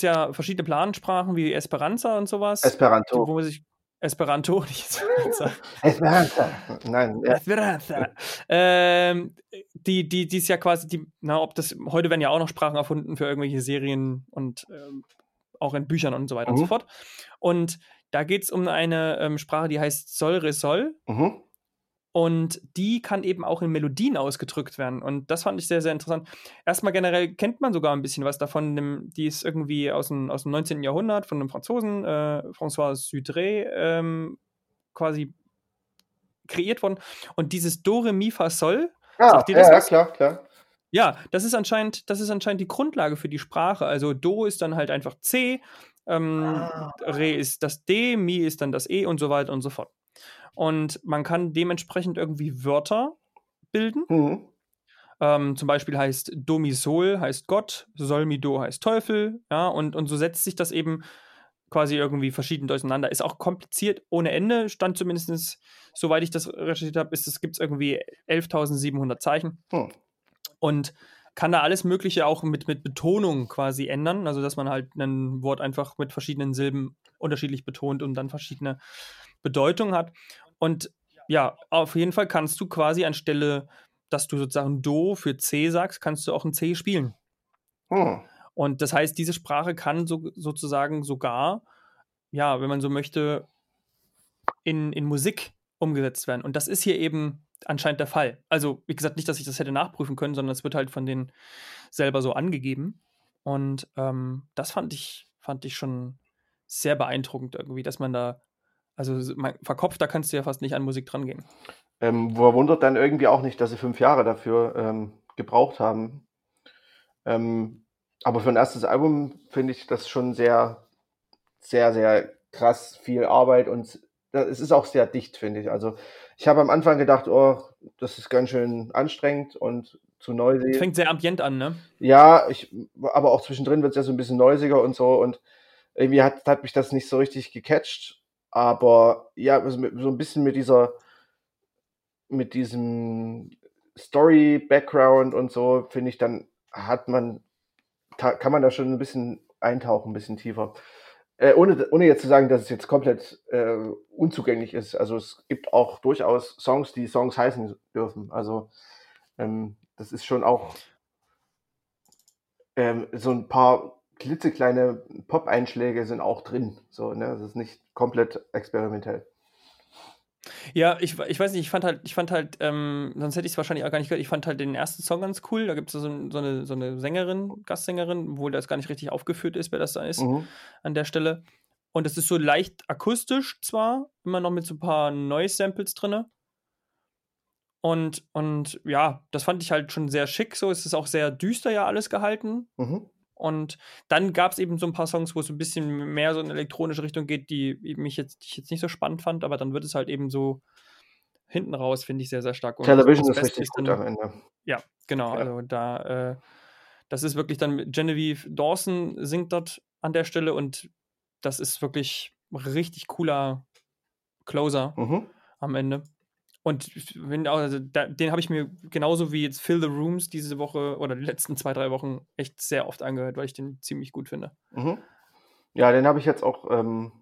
ja verschiedene Plansprachen wie Esperanza und sowas, Esperanto. wo sich Esperanto, nicht Esperanza. Esperanto. Nein, ja. Esperanza. ähm, die, die, die ist ja quasi, die, na, ob das, heute werden ja auch noch Sprachen erfunden für irgendwelche Serien und ähm, auch in Büchern und so weiter und so Mhm. fort. Und da geht es um eine ähm, Sprache, die heißt Sol Re Sol. Mhm. Und die kann eben auch in Melodien ausgedrückt werden. Und das fand ich sehr, sehr interessant. Erstmal generell kennt man sogar ein bisschen was davon. Die ist irgendwie aus dem, aus dem 19. Jahrhundert von einem Franzosen, äh, François Sudré, ähm, quasi kreiert worden. Und dieses Do, Re, Mi, Fa, Sol, Ah, ja, klar, klar. Ja, das ist anscheinend, das ist anscheinend die Grundlage für die Sprache. Also Do ist dann halt einfach C, ähm, Ah. Re ist das D, Mi ist dann das E und so weiter und so fort. Und man kann dementsprechend irgendwie Wörter bilden. Mhm. Ähm, zum Beispiel heißt Do Mi Sol heißt Gott, Sol Mi Do heißt Teufel, ja, und, und so setzt sich das eben quasi irgendwie verschieden durcheinander. Ist auch kompliziert ohne Ende, stand zumindest, soweit ich das recherchiert habe, ist es gibt es irgendwie 11.700 Zeichen. Hm. Und kann da alles Mögliche auch mit, mit Betonung quasi ändern. Also, dass man halt ein Wort einfach mit verschiedenen Silben unterschiedlich betont und dann verschiedene Bedeutungen hat. Und ja, auf jeden Fall kannst du quasi anstelle, dass du sozusagen Do für C sagst, kannst du auch ein C spielen. Hm. Und das heißt, diese Sprache kann so, sozusagen sogar, ja, wenn man so möchte, in, in Musik umgesetzt werden. Und das ist hier eben anscheinend der Fall. Also, wie gesagt, nicht, dass ich das hätte nachprüfen können, sondern es wird halt von denen selber so angegeben. Und ähm, das fand ich, fand ich schon sehr beeindruckend irgendwie, dass man da, also man, verkopft, da kannst du ja fast nicht an Musik dran gehen. Ähm, wundert dann irgendwie auch nicht, dass sie fünf Jahre dafür ähm, gebraucht haben. Ähm, aber für ein erstes Album finde ich das schon sehr, sehr, sehr krass viel Arbeit und es ist auch sehr dicht, finde ich. Also ich habe am Anfang gedacht, oh, das ist ganz schön anstrengend und zu noisy. Fängt sehr ambient an, ne? Ja, ich, aber auch zwischendrin wird es ja so ein bisschen neusiger und so und irgendwie hat, hat mich das nicht so richtig gecatcht. Aber ja, so ein bisschen mit dieser, mit diesem Story-Background und so, finde ich, dann hat man kann man da schon ein bisschen eintauchen, ein bisschen tiefer. Äh, ohne, ohne jetzt zu sagen, dass es jetzt komplett äh, unzugänglich ist. Also es gibt auch durchaus Songs, die Songs heißen dürfen. Also ähm, das ist schon auch ähm, so ein paar klitzekleine Pop-Einschläge sind auch drin. So, ne? Das ist nicht komplett experimentell. Ja, ich, ich weiß nicht, ich fand halt, ich fand halt, ähm, sonst hätte ich es wahrscheinlich auch gar nicht gehört, ich fand halt den ersten Song ganz cool. Da gibt es so, so, eine, so eine Sängerin, Gastsängerin, obwohl das gar nicht richtig aufgeführt ist, wer das da ist mhm. an der Stelle. Und es ist so leicht akustisch zwar, immer noch mit so ein paar Noise-Samples drin. Und, und ja, das fand ich halt schon sehr schick so. Es ist auch sehr düster ja alles gehalten. Mhm. Und dann gab es eben so ein paar Songs, wo es ein bisschen mehr so in elektronische Richtung geht, die mich jetzt, die ich jetzt nicht so spannend fand, aber dann wird es halt eben so hinten raus, finde ich sehr, sehr stark. Und Television ist richtig gut am Ende. Ja, genau. Ja. Also da, äh, das ist wirklich dann Genevieve Dawson singt dort an der Stelle und das ist wirklich richtig cooler Closer mhm. am Ende. Und wenn, also, da, den habe ich mir genauso wie jetzt Fill the Rooms diese Woche oder die letzten zwei, drei Wochen echt sehr oft angehört, weil ich den ziemlich gut finde. Mhm. Ja, den habe ich jetzt auch ähm,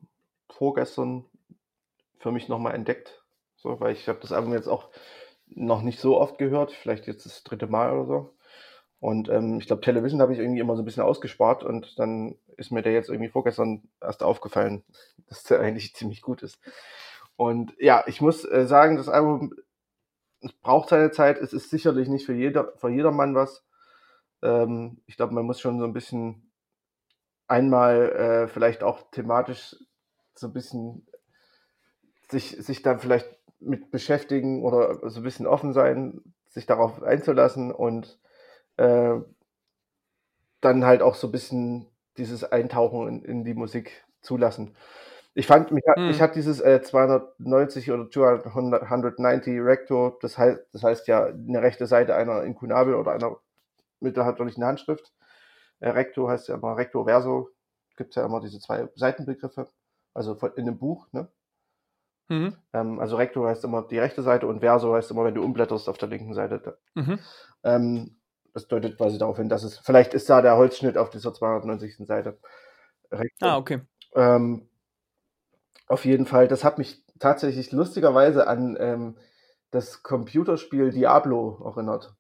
vorgestern für mich nochmal entdeckt. So, weil ich habe das Album jetzt auch noch nicht so oft gehört, vielleicht jetzt das dritte Mal oder so. Und ähm, ich glaube, Television habe ich irgendwie immer so ein bisschen ausgespart und dann ist mir der jetzt irgendwie vorgestern erst aufgefallen, dass der eigentlich ziemlich gut ist. Und ja, ich muss äh, sagen, das Album braucht seine Zeit. Es ist sicherlich nicht für jeder, für jedermann was. Ähm, ich glaube, man muss schon so ein bisschen einmal äh, vielleicht auch thematisch so ein bisschen sich, sich dann vielleicht mit beschäftigen oder so ein bisschen offen sein, sich darauf einzulassen und äh, dann halt auch so ein bisschen dieses Eintauchen in, in die Musik zulassen. Ich fand, mich, hm. ich hat dieses äh, 290 oder 290 Recto, das heißt, das heißt ja eine rechte Seite einer Inkunabel oder einer mittelalterlichen Handschrift. Äh, Recto heißt ja immer Recto Verso, gibt es ja immer diese zwei Seitenbegriffe, also von, in dem Buch, ne? Mhm. Ähm, also Recto heißt immer die rechte Seite und Verso heißt immer, wenn du umblätterst auf der linken Seite. Mhm. Ähm, das deutet quasi darauf hin, dass es, vielleicht ist da der Holzschnitt auf dieser 290. Seite. Recto. Ah, okay. Ähm, auf jeden Fall, das hat mich tatsächlich lustigerweise an ähm, das Computerspiel Diablo erinnert.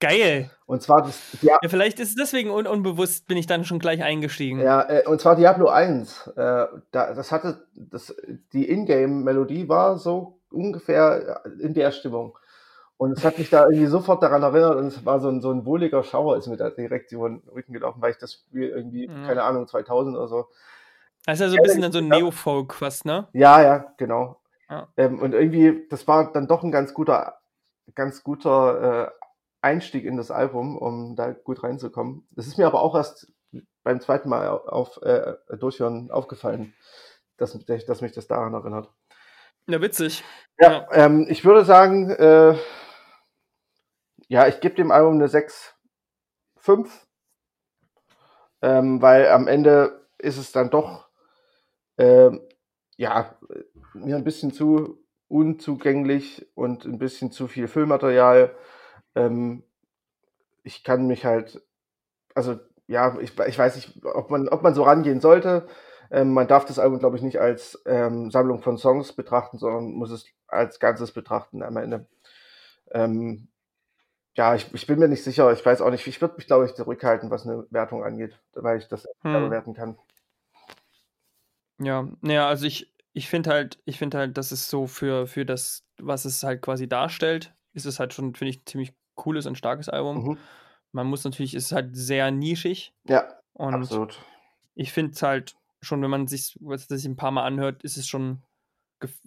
Geil. Und zwar das ja, ja, vielleicht ist es deswegen un unbewusst bin ich dann schon gleich eingestiegen. Ja, äh, und zwar Diablo 1. Äh, da, das hatte das die Ingame Melodie war so ungefähr in der Stimmung. Und es hat mich da irgendwie sofort daran erinnert und es war so ein, so ein wohliger Schauer ist mir da direkt über den Rücken gelaufen, weil ich das Spiel irgendwie, mhm. keine Ahnung, 2000 oder so das ist ja so ein bisschen dann so ein Neo-Folk fast, ne? Ja, ja, genau. Ja. Ähm, und irgendwie, das war dann doch ein ganz guter, ganz guter äh, Einstieg in das Album, um da gut reinzukommen. Das ist mir aber auch erst beim zweiten Mal auf, äh, durchhören aufgefallen, dass, dass mich das daran erinnert. Ja, witzig. Ja, ja. Ähm, ich würde sagen, äh, ja, ich gebe dem Album eine 6, 5. Ähm, weil am Ende ist es dann doch, äh, ja, mir ein bisschen zu unzugänglich und ein bisschen zu viel Füllmaterial. Ähm, ich kann mich halt, also ja, ich, ich weiß nicht, ob man, ob man so rangehen sollte. Ähm, man darf das Album, glaube ich, nicht als ähm, Sammlung von Songs betrachten, sondern muss es als Ganzes betrachten am Ende. Ähm, ja, ich, ich bin mir nicht sicher. Ich weiß auch nicht. Ich würde mich, glaube ich, zurückhalten, was eine Wertung angeht, weil ich das hm. bewerten kann. Ja, naja, also ich, ich finde halt, ich finde halt, dass es so für, für das, was es halt quasi darstellt, ist es halt schon, finde ich, ein ziemlich cooles und starkes Album. Mhm. Man muss natürlich, es ist halt sehr nischig. Ja, und absolut. Ich finde es halt schon, wenn man sich sich ein paar Mal anhört, ist es schon,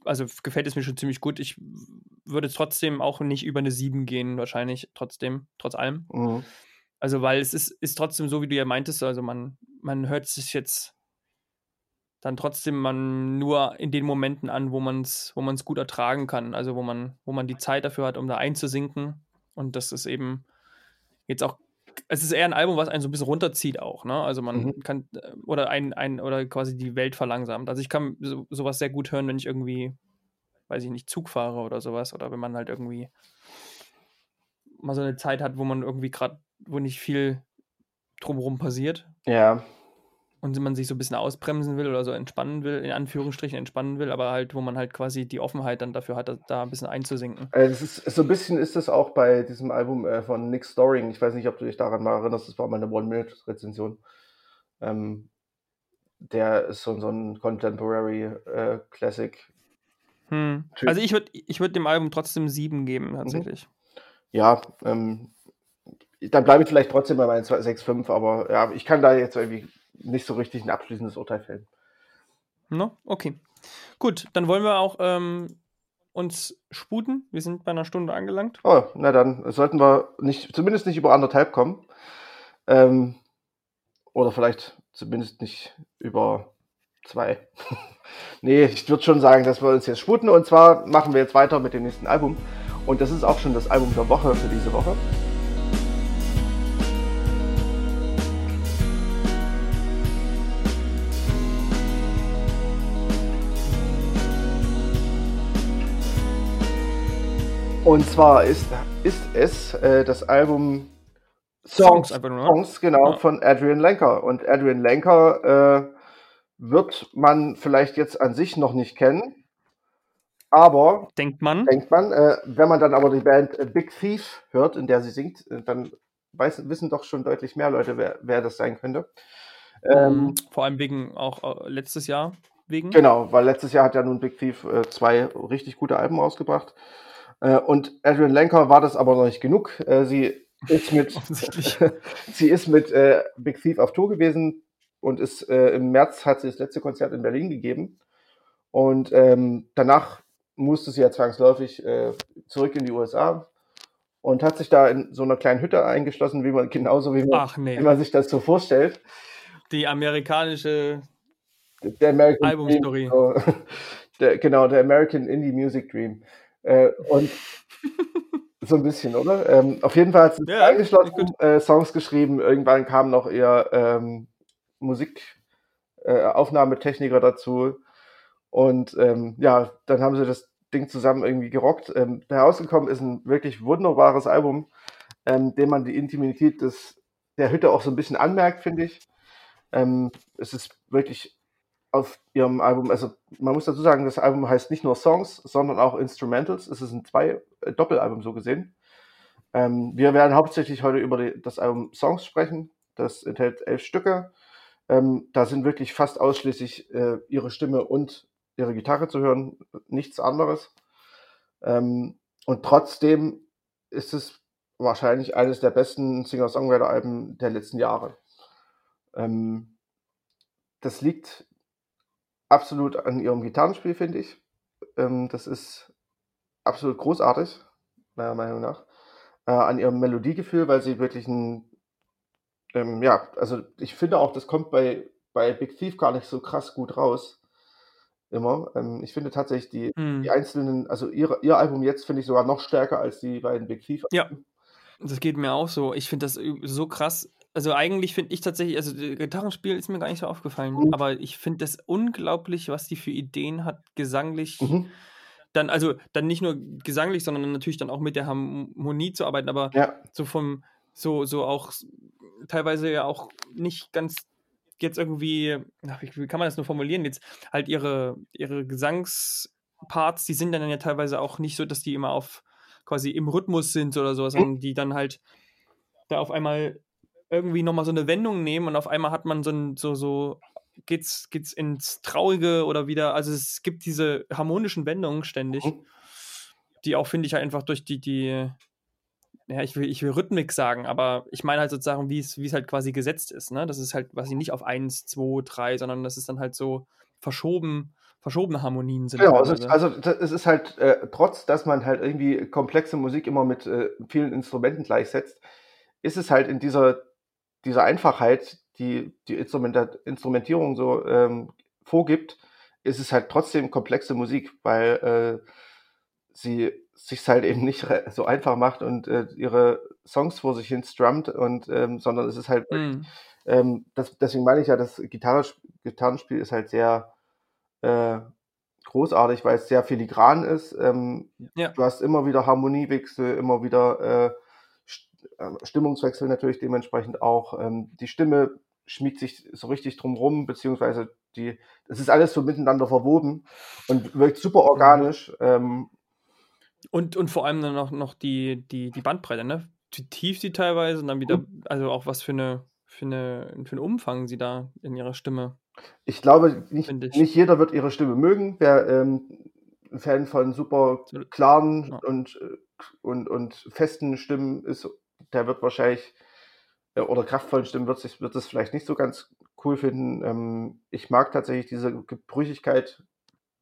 also gefällt es mir schon ziemlich gut. Ich würde trotzdem auch nicht über eine 7 gehen, wahrscheinlich, trotzdem, trotz allem. Mhm. Also, weil es ist, ist trotzdem so, wie du ja meintest, also man, man hört sich jetzt dann trotzdem man nur in den Momenten an, wo man es wo man's gut ertragen kann, also wo man, wo man die Zeit dafür hat, um da einzusinken. Und das ist eben jetzt auch, es ist eher ein Album, was einen so ein bisschen runterzieht auch, ne? Also man mhm. kann, äh, oder ein, ein, oder quasi die Welt verlangsamt. Also ich kann so, sowas sehr gut hören, wenn ich irgendwie, weiß ich nicht, Zug fahre oder sowas, oder wenn man halt irgendwie mal so eine Zeit hat, wo man irgendwie gerade, wo nicht viel drumherum passiert. Ja und man sich so ein bisschen ausbremsen will oder so entspannen will, in Anführungsstrichen entspannen will, aber halt, wo man halt quasi die Offenheit dann dafür hat, da ein bisschen einzusinken. Äh, das ist, so ein bisschen ist das auch bei diesem Album äh, von Nick Storing. Ich weiß nicht, ob du dich daran mal erinnerst, das war meine One-Minute-Rezension. Ähm, der ist so, so ein Contemporary äh, Classic. Hm. Also ich würde ich würd dem Album trotzdem sieben geben, mhm. tatsächlich. Ja, ähm, dann bleibe ich vielleicht trotzdem bei meinen 6,5, aber ja, ich kann da jetzt irgendwie nicht so richtig ein abschließendes Urteil fällen. No, okay. Gut, dann wollen wir auch ähm, uns sputen. Wir sind bei einer Stunde angelangt. Oh, na dann sollten wir nicht, zumindest nicht über anderthalb kommen. Ähm, oder vielleicht zumindest nicht über zwei. nee, ich würde schon sagen, dass wir uns jetzt sputen. Und zwar machen wir jetzt weiter mit dem nächsten Album. Und das ist auch schon das Album der Woche für diese Woche. Und zwar ist, ist es äh, das Album Songs, Songs, nur, Songs genau, ja. von Adrian Lenker. Und Adrian Lenker äh, wird man vielleicht jetzt an sich noch nicht kennen. Aber denkt man, denkt man, äh, wenn man dann aber die Band äh, Big Thief hört, in der sie singt, äh, dann weiß, wissen doch schon deutlich mehr Leute, wer, wer das sein könnte. Ähm, Vor allem wegen auch äh, letztes Jahr wegen. Genau, weil letztes Jahr hat ja nun Big Thief äh, zwei richtig gute Alben rausgebracht. Äh, und Adrian Lenker war das aber noch nicht genug. Äh, sie ist mit, sie ist mit äh, Big Thief auf Tour gewesen und ist im März hat sie das letzte Konzert in Berlin gegeben. Und ähm, danach musste sie ja zwangsläufig äh, zurück in die USA und hat sich da in so einer kleinen Hütte eingeschlossen, wie man genauso wie man, nee. wie man sich das so vorstellt. Die amerikanische Albumstory. So, genau, der American Indie Music Dream. Äh, und so ein bisschen, oder? Ähm, auf jeden Fall hat sie ja, eingeschlossen, äh, Songs geschrieben. Irgendwann kamen noch eher ähm, Musikaufnahmetechniker äh, dazu. Und ähm, ja, dann haben sie das Ding zusammen irgendwie gerockt. Ähm, herausgekommen ist ein wirklich wunderbares Album, ähm, dem man die Intimität des, der Hütte auch so ein bisschen anmerkt, finde ich. Ähm, es ist wirklich auf ihrem Album, also man muss dazu sagen, das Album heißt nicht nur Songs, sondern auch Instrumentals. Es ist ein zwei äh, Doppelalbum so gesehen. Ähm, wir werden hauptsächlich heute über die, das Album Songs sprechen. Das enthält elf Stücke. Ähm, da sind wirklich fast ausschließlich äh, ihre Stimme und ihre Gitarre zu hören, nichts anderes. Ähm, und trotzdem ist es wahrscheinlich eines der besten Singer-Songwriter-Alben der letzten Jahre. Ähm, das liegt absolut an ihrem Gitarrenspiel, finde ich. Ähm, das ist absolut großartig, meiner Meinung nach. Äh, an ihrem Melodiegefühl, weil sie wirklich ein, ähm, ja, also ich finde auch, das kommt bei, bei Big Thief gar nicht so krass gut raus. Immer. Ähm, ich finde tatsächlich die, hm. die einzelnen, also ihre, ihr Album jetzt finde ich sogar noch stärker als die beiden Big Thief. Ja. Das geht mir auch so. Ich finde das so krass. Also eigentlich finde ich tatsächlich, also Gitarrenspiel ist mir gar nicht so aufgefallen, mhm. aber ich finde das unglaublich, was die für Ideen hat, gesanglich. Mhm. Dann, also dann nicht nur gesanglich, sondern natürlich dann auch mit der Harmonie zu arbeiten, aber ja. so vom, so, so auch teilweise ja auch nicht ganz jetzt irgendwie, wie kann man das nur formulieren, jetzt halt ihre, ihre Gesangsparts, die sind dann ja teilweise auch nicht so, dass die immer auf quasi im Rhythmus sind oder so, sondern die dann halt da auf einmal irgendwie nochmal so eine Wendung nehmen und auf einmal hat man so ein, so, so, geht's, geht's ins Traurige oder wieder, also es gibt diese harmonischen Wendungen ständig, mhm. die auch, finde ich, halt einfach durch die, die, ja, ich will, ich will Rhythmik sagen, aber ich meine halt sozusagen, wie es, wie es halt quasi gesetzt ist, ne? Das ist halt quasi nicht auf 1, 2, 3, sondern das ist dann halt so verschoben, verschobene Harmonien sind. Genau, also, also es ist halt, äh, trotz dass man halt irgendwie komplexe Musik immer mit äh, vielen Instrumenten gleichsetzt, ist es halt in dieser, dieser Einfachheit, die die Instrumentierung so ähm, vorgibt, ist es halt trotzdem komplexe Musik, weil äh, sie sich halt eben nicht so einfach macht und äh, ihre Songs vor sich hin strummt und ähm, sondern es ist halt mm. ähm, das, deswegen meine ich ja, das Gitarre, Gitarrenspiel ist halt sehr äh, großartig, weil es sehr filigran ist. Ähm, ja. Du hast immer wieder Harmoniewechsel, immer wieder äh, Stimmungswechsel natürlich dementsprechend auch. Ähm, die Stimme schmiegt sich so richtig drumrum, beziehungsweise die, das ist alles so miteinander verwoben und wirkt super mhm. organisch. Ähm, und, und vor allem dann noch, noch die, die, die Bandbreite, ne? Wie tief sie teilweise und dann wieder, mhm. also auch was für eine, für eine, für einen Umfang sie da in ihrer Stimme. Ich glaube, nicht, nicht jeder wird ihre Stimme mögen. Wer ähm, ein Fan von super klaren ja. und, äh, und, und festen Stimmen ist, der wird wahrscheinlich, äh, oder kraftvollen Stimmen wird, sich, wird es vielleicht nicht so ganz cool finden. Ähm, ich mag tatsächlich diese Gebrüchigkeit,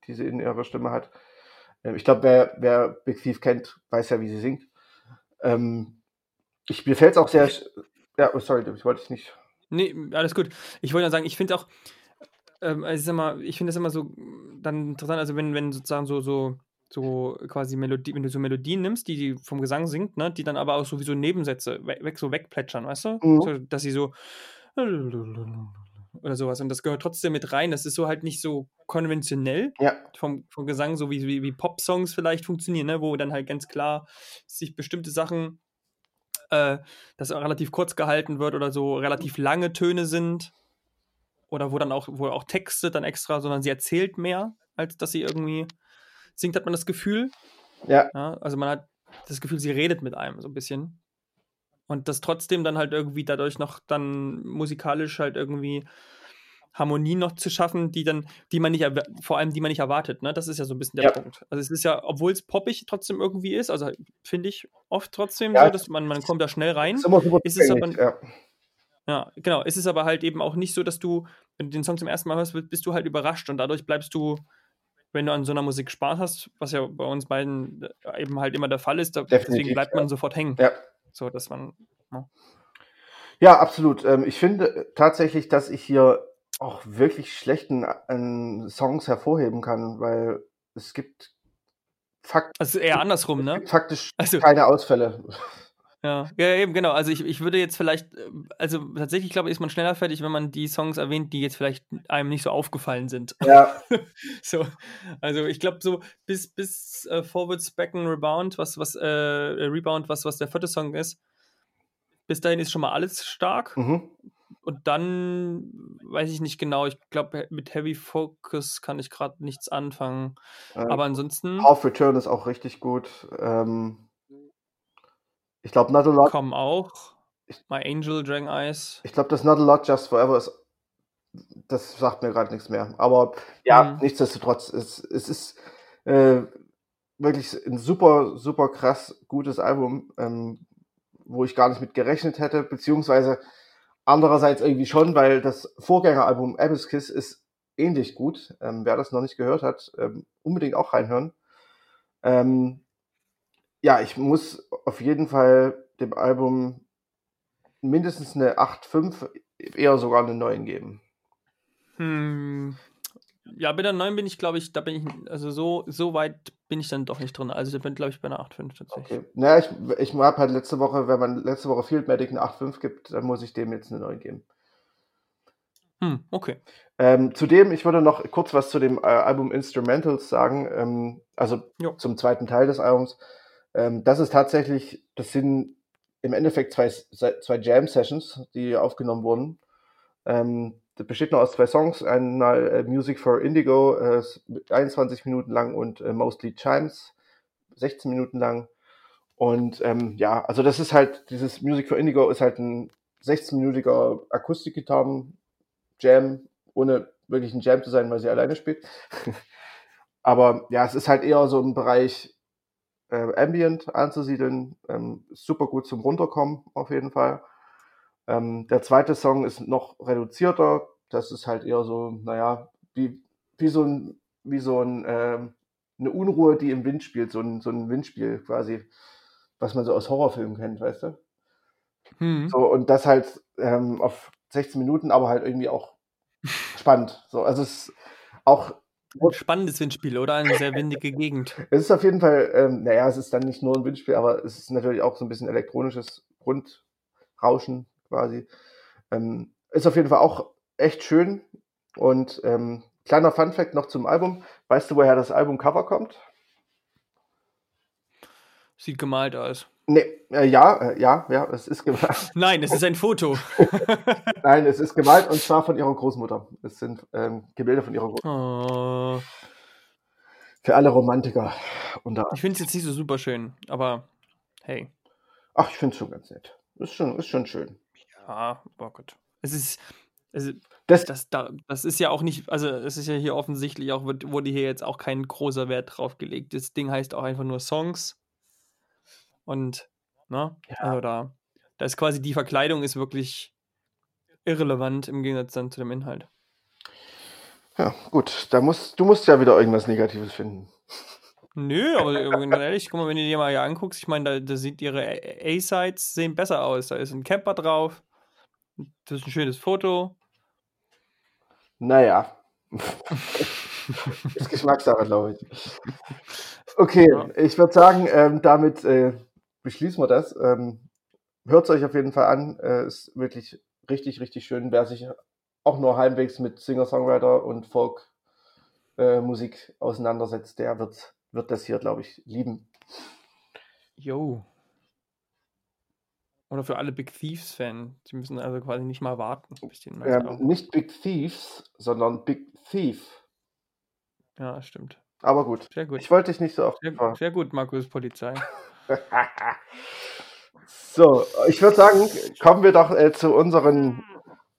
die sie in ihrer Stimme hat. Ähm, ich glaube, wer, wer Big Thief kennt, weiß ja, wie sie singt. Ähm, ich, mir fällt es auch sehr. Ja, oh, sorry, ich wollte ich nicht. Nee, alles gut. Ich wollte nur sagen, ich finde auch, also ich ich finde das immer so dann interessant, also wenn, wenn sozusagen so, so, so quasi Melodie, wenn du so Melodien nimmst, die, die vom Gesang singt, ne, die dann aber auch sowieso Nebensätze weg, so wegplätschern, weißt du? Mhm. So, dass sie so oder sowas. Und das gehört trotzdem mit rein. Das ist so halt nicht so konventionell ja. vom, vom Gesang, so wie, wie, wie Pop-Songs vielleicht funktionieren, ne? wo dann halt ganz klar sich bestimmte Sachen, äh, das relativ kurz gehalten wird oder so relativ lange Töne sind. Oder wo dann auch, wo auch Texte dann extra, sondern sie erzählt mehr, als dass sie irgendwie singt, hat man das Gefühl. Ja. ja also man hat das Gefühl, sie redet mit einem so ein bisschen. Und das trotzdem dann halt irgendwie dadurch noch dann musikalisch halt irgendwie Harmonien noch zu schaffen, die dann, die man nicht, vor allem die man nicht erwartet, ne? Das ist ja so ein bisschen der ja. Punkt. Also es ist ja, obwohl es poppig trotzdem irgendwie ist, also finde ich oft trotzdem ja. so, dass man, man kommt da schnell rein. Ist, ist es aber, ja. ja, genau. Ist es aber halt eben auch nicht so, dass du, wenn du den Song zum ersten Mal hörst, bist du halt überrascht und dadurch bleibst du, wenn du an so einer Musik Spaß hast, was ja bei uns beiden äh, eben halt immer der Fall ist, da, deswegen bleibt man sofort hängen. Ja. So, dass man. Ja, ja absolut. Ähm, ich finde tatsächlich, dass ich hier auch wirklich schlechten äh, Songs hervorheben kann, weil es gibt Fakt also eher andersrum, ne? Faktisch also, keine Ausfälle. Ja, ja, eben genau. Also ich, ich würde jetzt vielleicht, äh, also tatsächlich glaube ich, ist man schneller fertig, wenn man die Songs erwähnt, die jetzt vielleicht einem nicht so aufgefallen sind. Ja. so, also ich glaube so bis bis äh, Forwards Back and Rebound, was was äh, Rebound, was was der vierte Song ist. Bis dahin ist schon mal alles stark. Mhm. Und dann weiß ich nicht genau. Ich glaube mit Heavy Focus kann ich gerade nichts anfangen. Ähm, Aber ansonsten. Half Return ist auch richtig gut. Ähm ich glaube, Not a Lot. Kommen auch. My Angel, Dragon Eyes. Ich glaube, das Not a Lot Just Forever ist. Das sagt mir gerade nichts mehr. Aber ja, mhm. nichtsdestotrotz, es, es ist äh, wirklich ein super, super krass gutes Album, ähm, wo ich gar nicht mit gerechnet hätte, beziehungsweise andererseits irgendwie schon, weil das Vorgängeralbum Abyss Kiss ist ähnlich gut. Ähm, wer das noch nicht gehört hat, ähm, unbedingt auch reinhören. Ähm, ja, ich muss auf jeden Fall dem Album mindestens eine 8,5, eher sogar eine 9 geben. Hm, ja, bei der 9 bin ich, glaube ich, da bin ich, also so, so weit bin ich dann doch nicht drin. Also ich bin, glaube ich, bei einer 8,5 tatsächlich. Okay. Naja, ich, ich habe halt letzte Woche, wenn man letzte Woche Field Medic eine 8,5 gibt, dann muss ich dem jetzt eine 9 geben. Hm, okay. Ähm, zudem, ich würde noch kurz was zu dem äh, Album Instrumentals sagen, ähm, also Jo. zum zweiten Teil des Albums. Ähm, das ist tatsächlich, das sind im Endeffekt zwei, zwei Jam-Sessions, die aufgenommen wurden. Ähm, das besteht nur aus zwei Songs, einmal äh, Music for Indigo, äh, 21 Minuten lang und äh, Mostly Chimes, 16 Minuten lang. Und ähm, ja, also das ist halt, dieses Music for Indigo ist halt ein 16-minütiger Akustikgitarren-Jam, ohne wirklich ein Jam zu sein, weil sie alleine spielt. Aber ja, es ist halt eher so im Bereich äh, Ambient anzusiedeln. Ähm, super gut zum Runterkommen auf jeden Fall. Ähm, der zweite Song ist noch reduzierter. Das ist halt eher so, naja, wie, wie so ein, wie so ein, ähm, eine Unruhe, die im Wind spielt, so ein, so ein Windspiel quasi, was man so aus Horrorfilmen kennt, weißt du? Hm. So, und das halt ähm, auf 16 Minuten, aber halt irgendwie auch spannend. So, also es ist auch Ein spannendes Windspiel, oder? Eine sehr windige Gegend. Es ist auf jeden Fall, ähm, naja, es ist dann nicht nur ein Windspiel, aber es ist natürlich auch so ein bisschen elektronisches Grundrauschen quasi. Ähm, ist auf jeden Fall auch echt schön. Und ähm, kleiner Funfact noch zum Album. Weißt du, woher das Albumcover kommt? Sieht gemalt aus. Nee, äh, ja, äh, ja, ja, es ist gemalt. Nein, es ist ein Foto. Nein, es ist gemalt und zwar von ihrer Großmutter. Es sind ähm, Gemälde von ihrer Großmutter. oh, Für alle Romantiker. unter ich finde es jetzt nicht so super schön, aber hey. Ach, ich finde es schon ganz nett. Ist schon, ist schon schön. Ja, oh Gott. Es ist. Also, Das, das, da, das ist ja auch nicht, also es ist ja hier offensichtlich auch, wurde hier jetzt auch kein großer Wert drauf gelegt. Das Ding heißt auch einfach nur Songs. Und, ne? Ja. Also da, da ist quasi die Verkleidung ist wirklich irrelevant im Gegensatz dann zu dem Inhalt. ja, gut. Da musst, du musst ja wieder irgendwas Negatives finden. Nö, aber ehrlich, guck mal, wenn du dir mal hier anguckst, ich meine, da, da sieht ihre A-Sides sehen besser aus. Da ist ein Camper drauf. Das ist ein schönes Foto. Naja. ist Geschmackssache, glaube ich. Okay, Ja. ich würde sagen, ähm, damit äh, beschließen wir das. Ähm, Hört es euch auf jeden Fall an. Äh, ist wirklich richtig, richtig schön. Wer sich auch nur halbwegs mit Singer-Songwriter und Folk-Musik auseinandersetzt, der wird, wird das hier, glaube ich, lieben. Yo. Oder für alle Big Thieves-Fans. Die müssen also quasi nicht mal warten, Ähm, nicht Big Thieves, sondern Big Thief. Ja, stimmt. Aber gut. Sehr gut. Ich wollte dich nicht so oft Sehr, sehr gut, Markus Polizei. so, ich würde sagen, kommen wir doch äh, zu unseren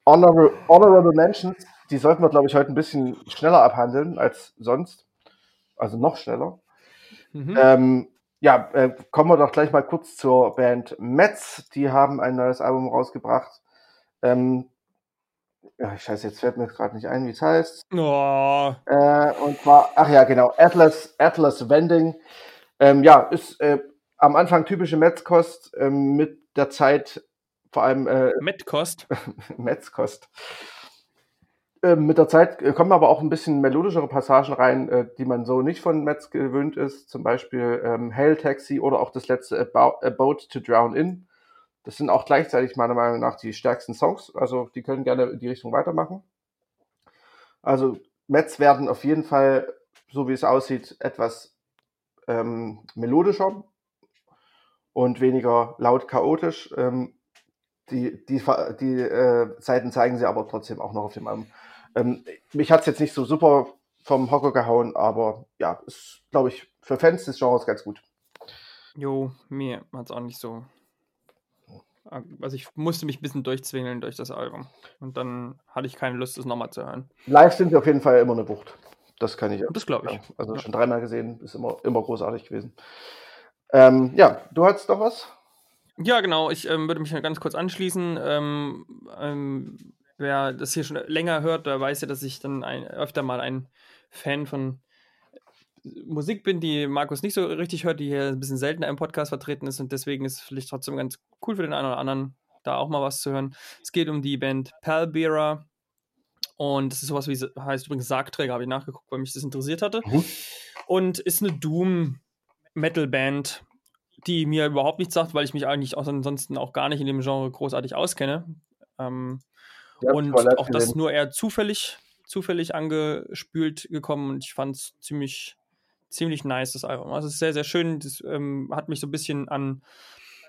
Honorable, Honorable Mentions. Die sollten wir, glaube ich, heute ein bisschen schneller abhandeln als sonst. Also noch schneller. Mhm. Ähm, ja, äh, kommen wir doch gleich mal kurz zur Band Metz. Die haben ein neues Album rausgebracht. Ähm, ja, scheiße, jetzt fällt mir gerade nicht ein, wie es heißt. Oh, Äh, und zwar, ach ja, genau, Atlas, Atlas Vending. Ähm, ja, ist äh, am Anfang typische Metzkost, ähm, mit der Zeit vor allem äh, Metkost. Metzkost. Ähm, mit der Zeit äh, kommen aber auch ein bisschen melodischere Passagen rein, äh, die man so nicht von Metz gewöhnt ist. Zum Beispiel ähm, Hail Taxi oder auch das letzte About, A Boat to Drown In. Das sind auch gleichzeitig meiner Meinung nach die stärksten Songs. Also die können gerne in die Richtung weitermachen. Also Metz werden auf jeden Fall, so wie es aussieht, etwas ähm, melodischer und weniger laut chaotisch. Ähm, die die, die äh, Seiten zeigen sie aber trotzdem auch noch auf dem Album. Ähm, mich hat es jetzt nicht so super vom Hocker gehauen, aber ja, ist, glaube ich, für Fans des Genres ganz gut. Jo, mir hat es auch nicht so. Also ich musste mich ein bisschen durchzwingeln durch das Album. Und dann hatte ich keine Lust, das nochmal zu hören. Live sind sie auf jeden Fall immer eine Wucht. Das kann ich Das glaube ich. Also Ja. schon dreimal gesehen, ist immer, immer großartig gewesen. Ähm, ja, du hattest doch was? Ja, genau. Ich ähm, würde mich ganz kurz anschließen. Ähm, ähm, wer das hier schon länger hört, der weiß ja, dass ich dann ein, öfter mal ein Fan von Musik bin, die Markus nicht so richtig hört, die hier ein bisschen seltener im Podcast vertreten ist und deswegen ist es vielleicht trotzdem ganz cool für den einen oder anderen, da auch mal was zu hören. Es geht um die Band Palbera Und das ist sowas wie, heißt übrigens Sargträger, habe ich nachgeguckt, weil mich das interessiert hatte. Mhm. Und ist eine Doom-Metal-Band, die mir überhaupt nichts sagt, weil ich mich eigentlich auch ansonsten auch gar nicht in dem Genre großartig auskenne. Ähm, ja, und auch das nur eher zufällig, zufällig angespült gekommen und ich fand es ziemlich, ziemlich nice, das Album. Also es ist sehr, sehr schön. Das ähm, hat mich so ein bisschen an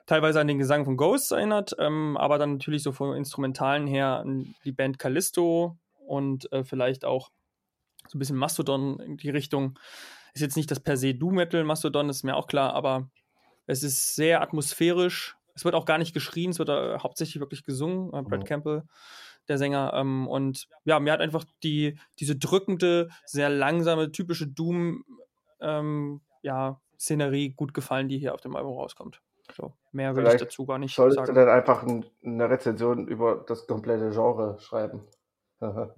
teilweise an den Gesang von Ghosts erinnert, ähm, aber dann natürlich so von Instrumentalen her an die Band Callisto und äh, vielleicht auch so ein bisschen Mastodon in die Richtung. Ist jetzt nicht das per se Do-Metal, Mastodon ist mir auch klar, aber es ist sehr atmosphärisch. Es wird auch gar nicht geschrien, es wird äh, hauptsächlich wirklich gesungen. Äh, Brad mhm. Campbell, der Sänger. Ähm, und ja, mir hat einfach die, diese drückende, sehr langsame, typische Doom, ähm, ja, Szenerie gut gefallen, die hier auf dem Album rauskommt. So, mehr will Vielleicht ich dazu gar nicht solltest sagen. Solltest du dann einfach ein, eine Rezension über das komplette Genre schreiben?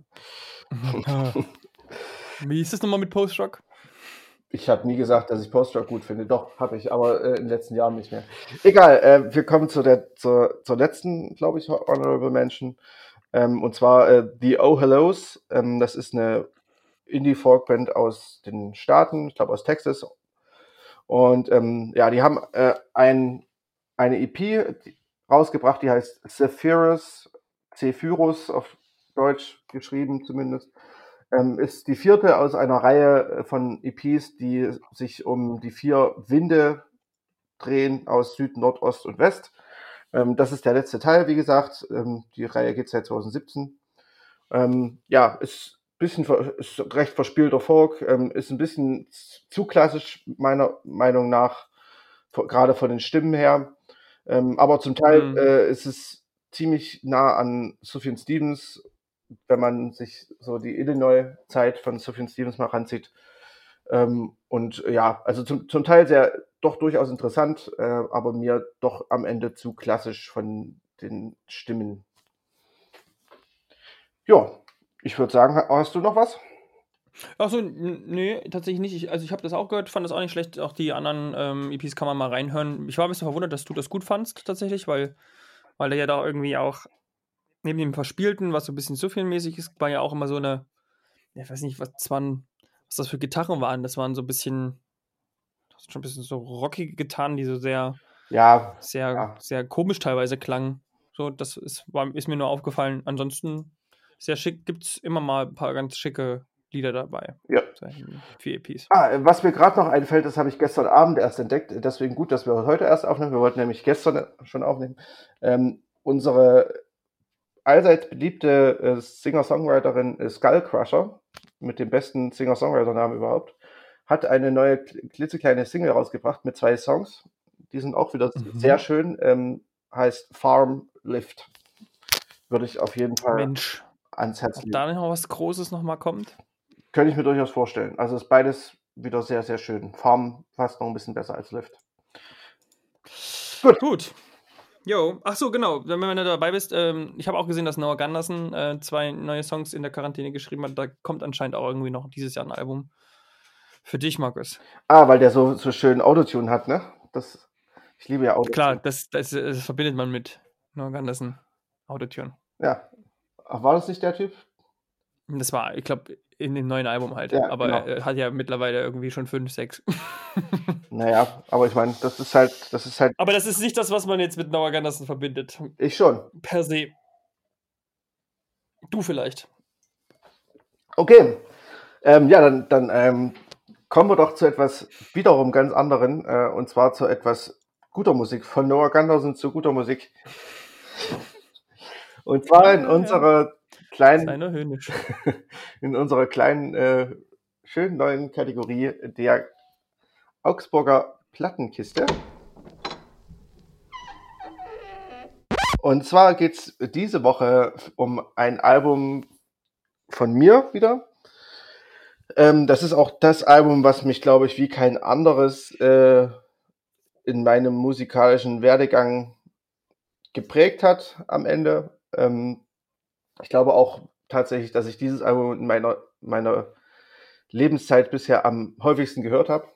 Wie ist es nochmal mit Post-Rock? Ich habe nie gesagt, dass ich Post-Rock gut finde. Doch, habe ich, aber äh, in den letzten Jahren nicht mehr. Egal, äh, wir kommen zu der, zur, zur letzten, glaube ich, Honorable Mention. Ähm, und zwar äh, The Oh Hellos. Ähm, das ist eine Indie-Folk-Band aus den Staaten, ich glaube aus Texas. Und ähm, ja, die haben äh, ein, eine EP rausgebracht, die heißt Zephyrus, Zephyrus auf Deutsch geschrieben zumindest. Ähm, ist die vierte aus einer Reihe von EPs, die sich um die vier Winde drehen aus Süd, Nordost und West. Ähm, das ist der letzte Teil, wie gesagt. Ähm, die Reihe geht seit 2017. Ähm, ja, ist bisschen ist recht verspielter Folk, ähm, ist ein bisschen zu klassisch meiner Meinung nach, gerade von den Stimmen her. Ähm, aber zum Teil mhm. äh, ist es ziemlich nah an Sufjan Stevens, wenn man sich so die Illinois-Zeit von Sufjan Stevens mal ranzieht. Ähm, und ja, also zum, zum Teil sehr doch durchaus interessant, äh, aber mir doch am Ende zu klassisch von den Stimmen. Ja, ich würde sagen, hast du noch was? Achso, nee, tatsächlich nicht. Ich, also ich habe das auch gehört, fand das auch nicht schlecht. Auch die anderen ähm, EPs kann man mal reinhören. Ich war ein bisschen verwundert, dass du das gut fandst, tatsächlich, weil, weil er ja da irgendwie auch neben dem Verspielten, was so ein bisschen zu filmmäßig ist, war ja auch immer so eine, ich weiß nicht, was, das waren, was das für Gitarren waren. Das waren so ein bisschen, schon ein bisschen so rockige Gitarren, die so sehr, ja, sehr, ja. sehr komisch teilweise klangen. So, das ist, war, ist mir nur aufgefallen. Ansonsten sehr schick, gibt es immer mal ein paar ganz schicke Lieder dabei. Ja. Für EPs. Ah, was mir gerade noch einfällt, das habe ich gestern Abend erst entdeckt. Deswegen gut, dass wir heute erst aufnehmen. Wir wollten nämlich gestern schon aufnehmen. Ähm, unsere allseits beliebte äh, Singer-Songwriterin äh, Skullcrusher mit dem besten Singer-Songwriter-Namen überhaupt hat eine neue klitzekleine Single rausgebracht mit zwei Songs. Die sind auch wieder mhm. sehr schön. Ähm, heißt Farm Lift. Würde ich auf jeden Fall Mensch. ans Herz legen. Ob da noch was Großes nochmal kommt? Könnte ich mir durchaus vorstellen. Also ist beides wieder sehr, sehr schön. Farm fast noch ein bisschen besser als Lift. Gut. Gut. Jo, ach so, genau. Wenn du dabei bist, ähm, ich habe auch gesehen, dass Noah Gunderson äh, zwei neue Songs in der Quarantäne geschrieben hat. Da kommt anscheinend auch irgendwie noch dieses Jahr ein Album. Für dich, Markus. Ah, weil der so, so schön Autotune hat, ne? Das, ich liebe ja Autotune. Klar, das, das, das verbindet man mit Noah Gunderson. Autotune. Ja. Ach, war das nicht der Typ? Das war, ich glaube, in dem neuen Album halt. Ja, aber genau. er hat ja mittlerweile irgendwie schon fünf, sechs. naja, aber ich meine, das ist halt, das ist halt. Aber das ist nicht das, was man jetzt mit Noah Gunderson verbindet. Ich schon. Per se. Du vielleicht. Okay. Ähm, ja, dann, dann ähm, kommen wir doch zu etwas wiederum ganz anderen, äh, und zwar zu etwas guter Musik. Von Noah Gunderson zu guter Musik. Und zwar in unserer kleinen, in unserer kleinen, äh, schönen neuen Kategorie der Augsburger Plattenkiste. Und zwar geht es diese Woche um ein Album von mir wieder. Ähm, das ist auch das Album, was mich, glaube ich, wie kein anderes äh, in meinem musikalischen Werdegang geprägt hat am Ende. Ähm, ich glaube auch tatsächlich, dass ich dieses Album in meiner, meiner Lebenszeit bisher am häufigsten gehört habe.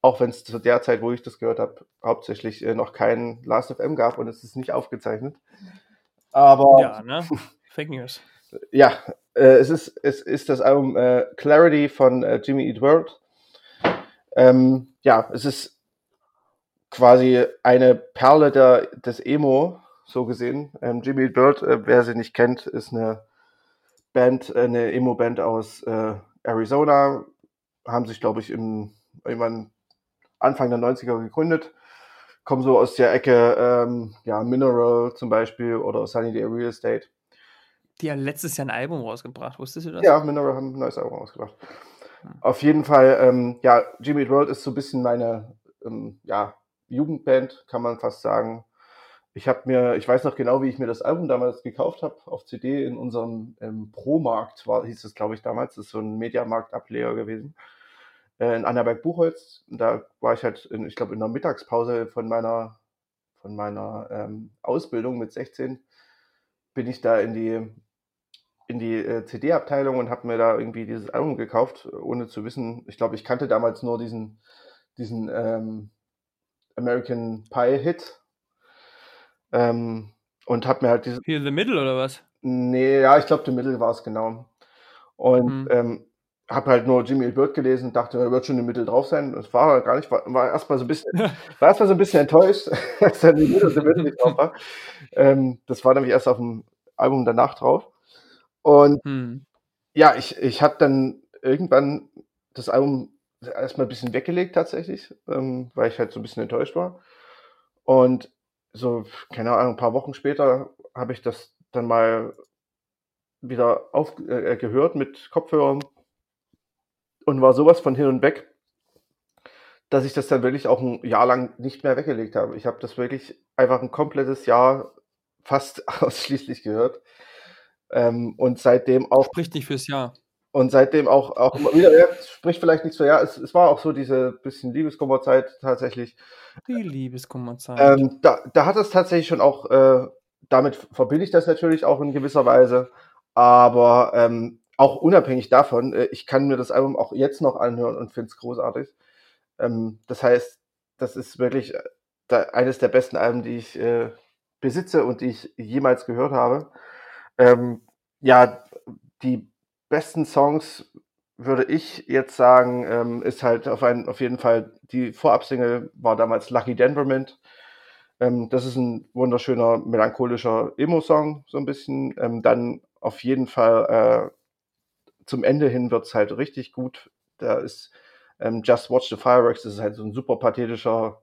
Auch wenn es zu der Zeit, wo ich das gehört habe, hauptsächlich äh, noch kein Last FM gab und es ist nicht aufgezeichnet. Aber. Ja, ne? Fake News. Ja, Äh, es, ist, es ist das Album äh, Clarity von äh, Jimmy Eat World. Ähm, ja, es ist quasi eine Perle der, des Emo, so gesehen. Ähm, Jimmy World, äh, wer sie nicht kennt, ist eine Band, äh, eine Emo-Band aus äh, Arizona. Haben sich, glaube ich, im, irgendwann Anfang der 90er gegründet. Kommen so aus der Ecke, ähm, ja, Mineral zum Beispiel oder Sunny Day Real Estate. Die haben letztes Jahr ein Album rausgebracht, wusstest du das? Ja, Mineral haben ein neues Album rausgebracht. Hm. Auf jeden Fall, ähm, ja, Jimmy World ist so ein bisschen meine, ähm, ja, Jugendband, kann man fast sagen. Ich habe mir, ich weiß noch genau, wie ich mir das Album damals gekauft habe, auf CD in unserem ähm, Pro-Markt, war, hieß es, glaube ich, damals. Das ist so ein Mediamarkt-Ableger gewesen. Äh, in Annaberg-Buchholz. Da war ich halt, in, ich glaube, in der Mittagspause von meiner, von meiner ähm, Ausbildung mit 16 bin ich da in die, in die äh, CD-Abteilung und habe mir da irgendwie dieses Album gekauft, ohne zu wissen. Ich glaube, ich kannte damals nur diesen, diesen ähm, American Pie-Hit. Ähm, und habe mir halt dieses. Hier The Middle oder was? Nee, ja, ich glaube, The Middle war es genau. Und hm. ähm, habe halt nur Jimmy Bird gelesen, dachte, er wird schon im Mittel drauf sein. Das war gar nicht, war, war erstmal so ein bisschen, war erstmal so ein bisschen enttäuscht, dass dann die Mittel, die Mittel nicht drauf war. Ähm, das war nämlich erst auf dem Album danach drauf. Und hm. ja, ich, ich habe dann irgendwann das Album erstmal ein bisschen weggelegt tatsächlich, ähm, weil ich halt so ein bisschen enttäuscht war. Und so, keine Ahnung, ein paar Wochen später habe ich das dann mal wieder aufgehört äh, mit Kopfhörern und war sowas von hin und weg, dass ich das dann wirklich auch ein Jahr lang nicht mehr weggelegt habe. Ich habe das wirklich einfach ein komplettes Jahr fast ausschließlich gehört. Ähm, und seitdem auch. Spricht nicht fürs Jahr. Und seitdem auch, auch immer wieder, ja, spricht vielleicht nichts für ja, es, es war auch so diese bisschen Liebeskummerzeit tatsächlich. Die Liebeskummerzeit. Ähm, da, da hat es tatsächlich schon auch, äh, damit verbinde ich das natürlich auch in gewisser Weise, aber ähm, auch unabhängig davon, äh, ich kann mir das Album auch jetzt noch anhören und finde es großartig. Ähm, das heißt, das ist wirklich äh, da, eines der besten Alben, die ich äh, besitze und die ich jemals gehört habe. Ähm, ja, die besten Songs würde ich jetzt sagen, ähm, ist halt auf, ein, auf jeden Fall die Vorabsingle war damals Lucky Denvermint. Ähm, das ist ein wunderschöner melancholischer Emo-Song, so ein bisschen. Ähm, dann auf jeden Fall äh, zum Ende hin wird es halt richtig gut. Da ist ähm, Just Watch the Fireworks, das ist halt so ein super pathetischer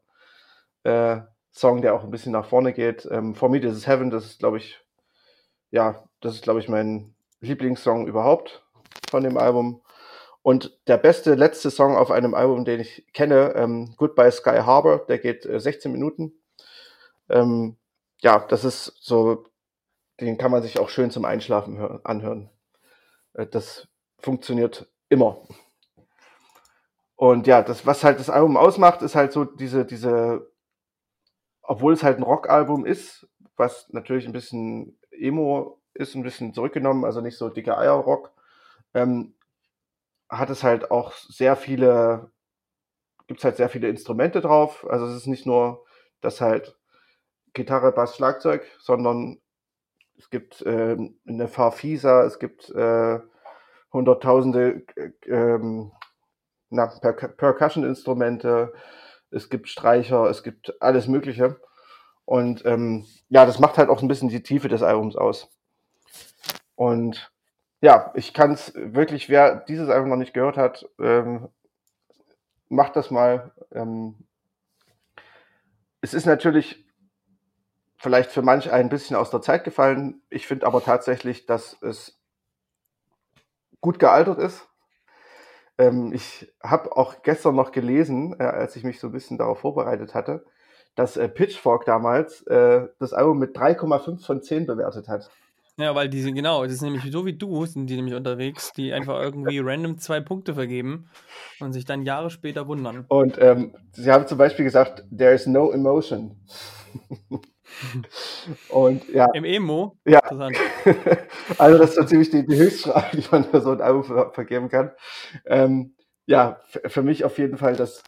äh, Song, der auch ein bisschen nach vorne geht. Ähm, For Me This Is Heaven, das ist, glaube ich, ja, das ist, glaube ich, mein Lieblingssong überhaupt von dem Album. Und der beste letzte Song auf einem Album, den ich kenne, ähm, Goodbye Sky Harbor, der geht äh, 16 Minuten. Ähm, ja, das ist so, den kann man sich auch schön zum Einschlafen hören, anhören. Äh, das funktioniert immer. Und ja, das, was halt das Album ausmacht, ist halt so diese, diese, obwohl es halt ein Rockalbum ist, was natürlich ein bisschen Emo ist, ein bisschen zurückgenommen, also nicht so dicker Eierrock, ähm, hat es halt auch sehr viele, gibt es halt sehr viele Instrumente drauf. Also es ist nicht nur das halt Gitarre, Bass, Schlagzeug, sondern es gibt äh, eine Farfisa, es gibt äh, hunderttausende äh, ähm, na, per Percussion-Instrumente, es gibt Streicher, es gibt alles Mögliche. Und ähm, ja, das macht halt auch ein bisschen die Tiefe des Albums aus. Und ja, ich kann es wirklich, wer dieses Album noch nicht gehört hat, ähm, macht das mal. Ähm, es ist natürlich vielleicht für manch ein bisschen aus der Zeit gefallen. Ich finde aber tatsächlich, dass es gut gealtert ist. Ähm, ich habe auch gestern noch gelesen, äh, als ich mich so ein bisschen darauf vorbereitet hatte, dass äh, Pitchfork damals äh, das Album mit 3,5 von 10 bewertet hat. Ja, weil die sind genau, das ist nämlich so wie du, sind die nämlich unterwegs, die einfach irgendwie random zwei Punkte vergeben und sich dann Jahre später wundern. Und ähm, sie haben zum Beispiel gesagt, there is no emotion. Und ja. Im Emo? Ja. also, das ist so ziemlich die, die Höchststrafe, die man für so ein Album ver vergeben kann. Ähm, ja, für mich auf jeden Fall das,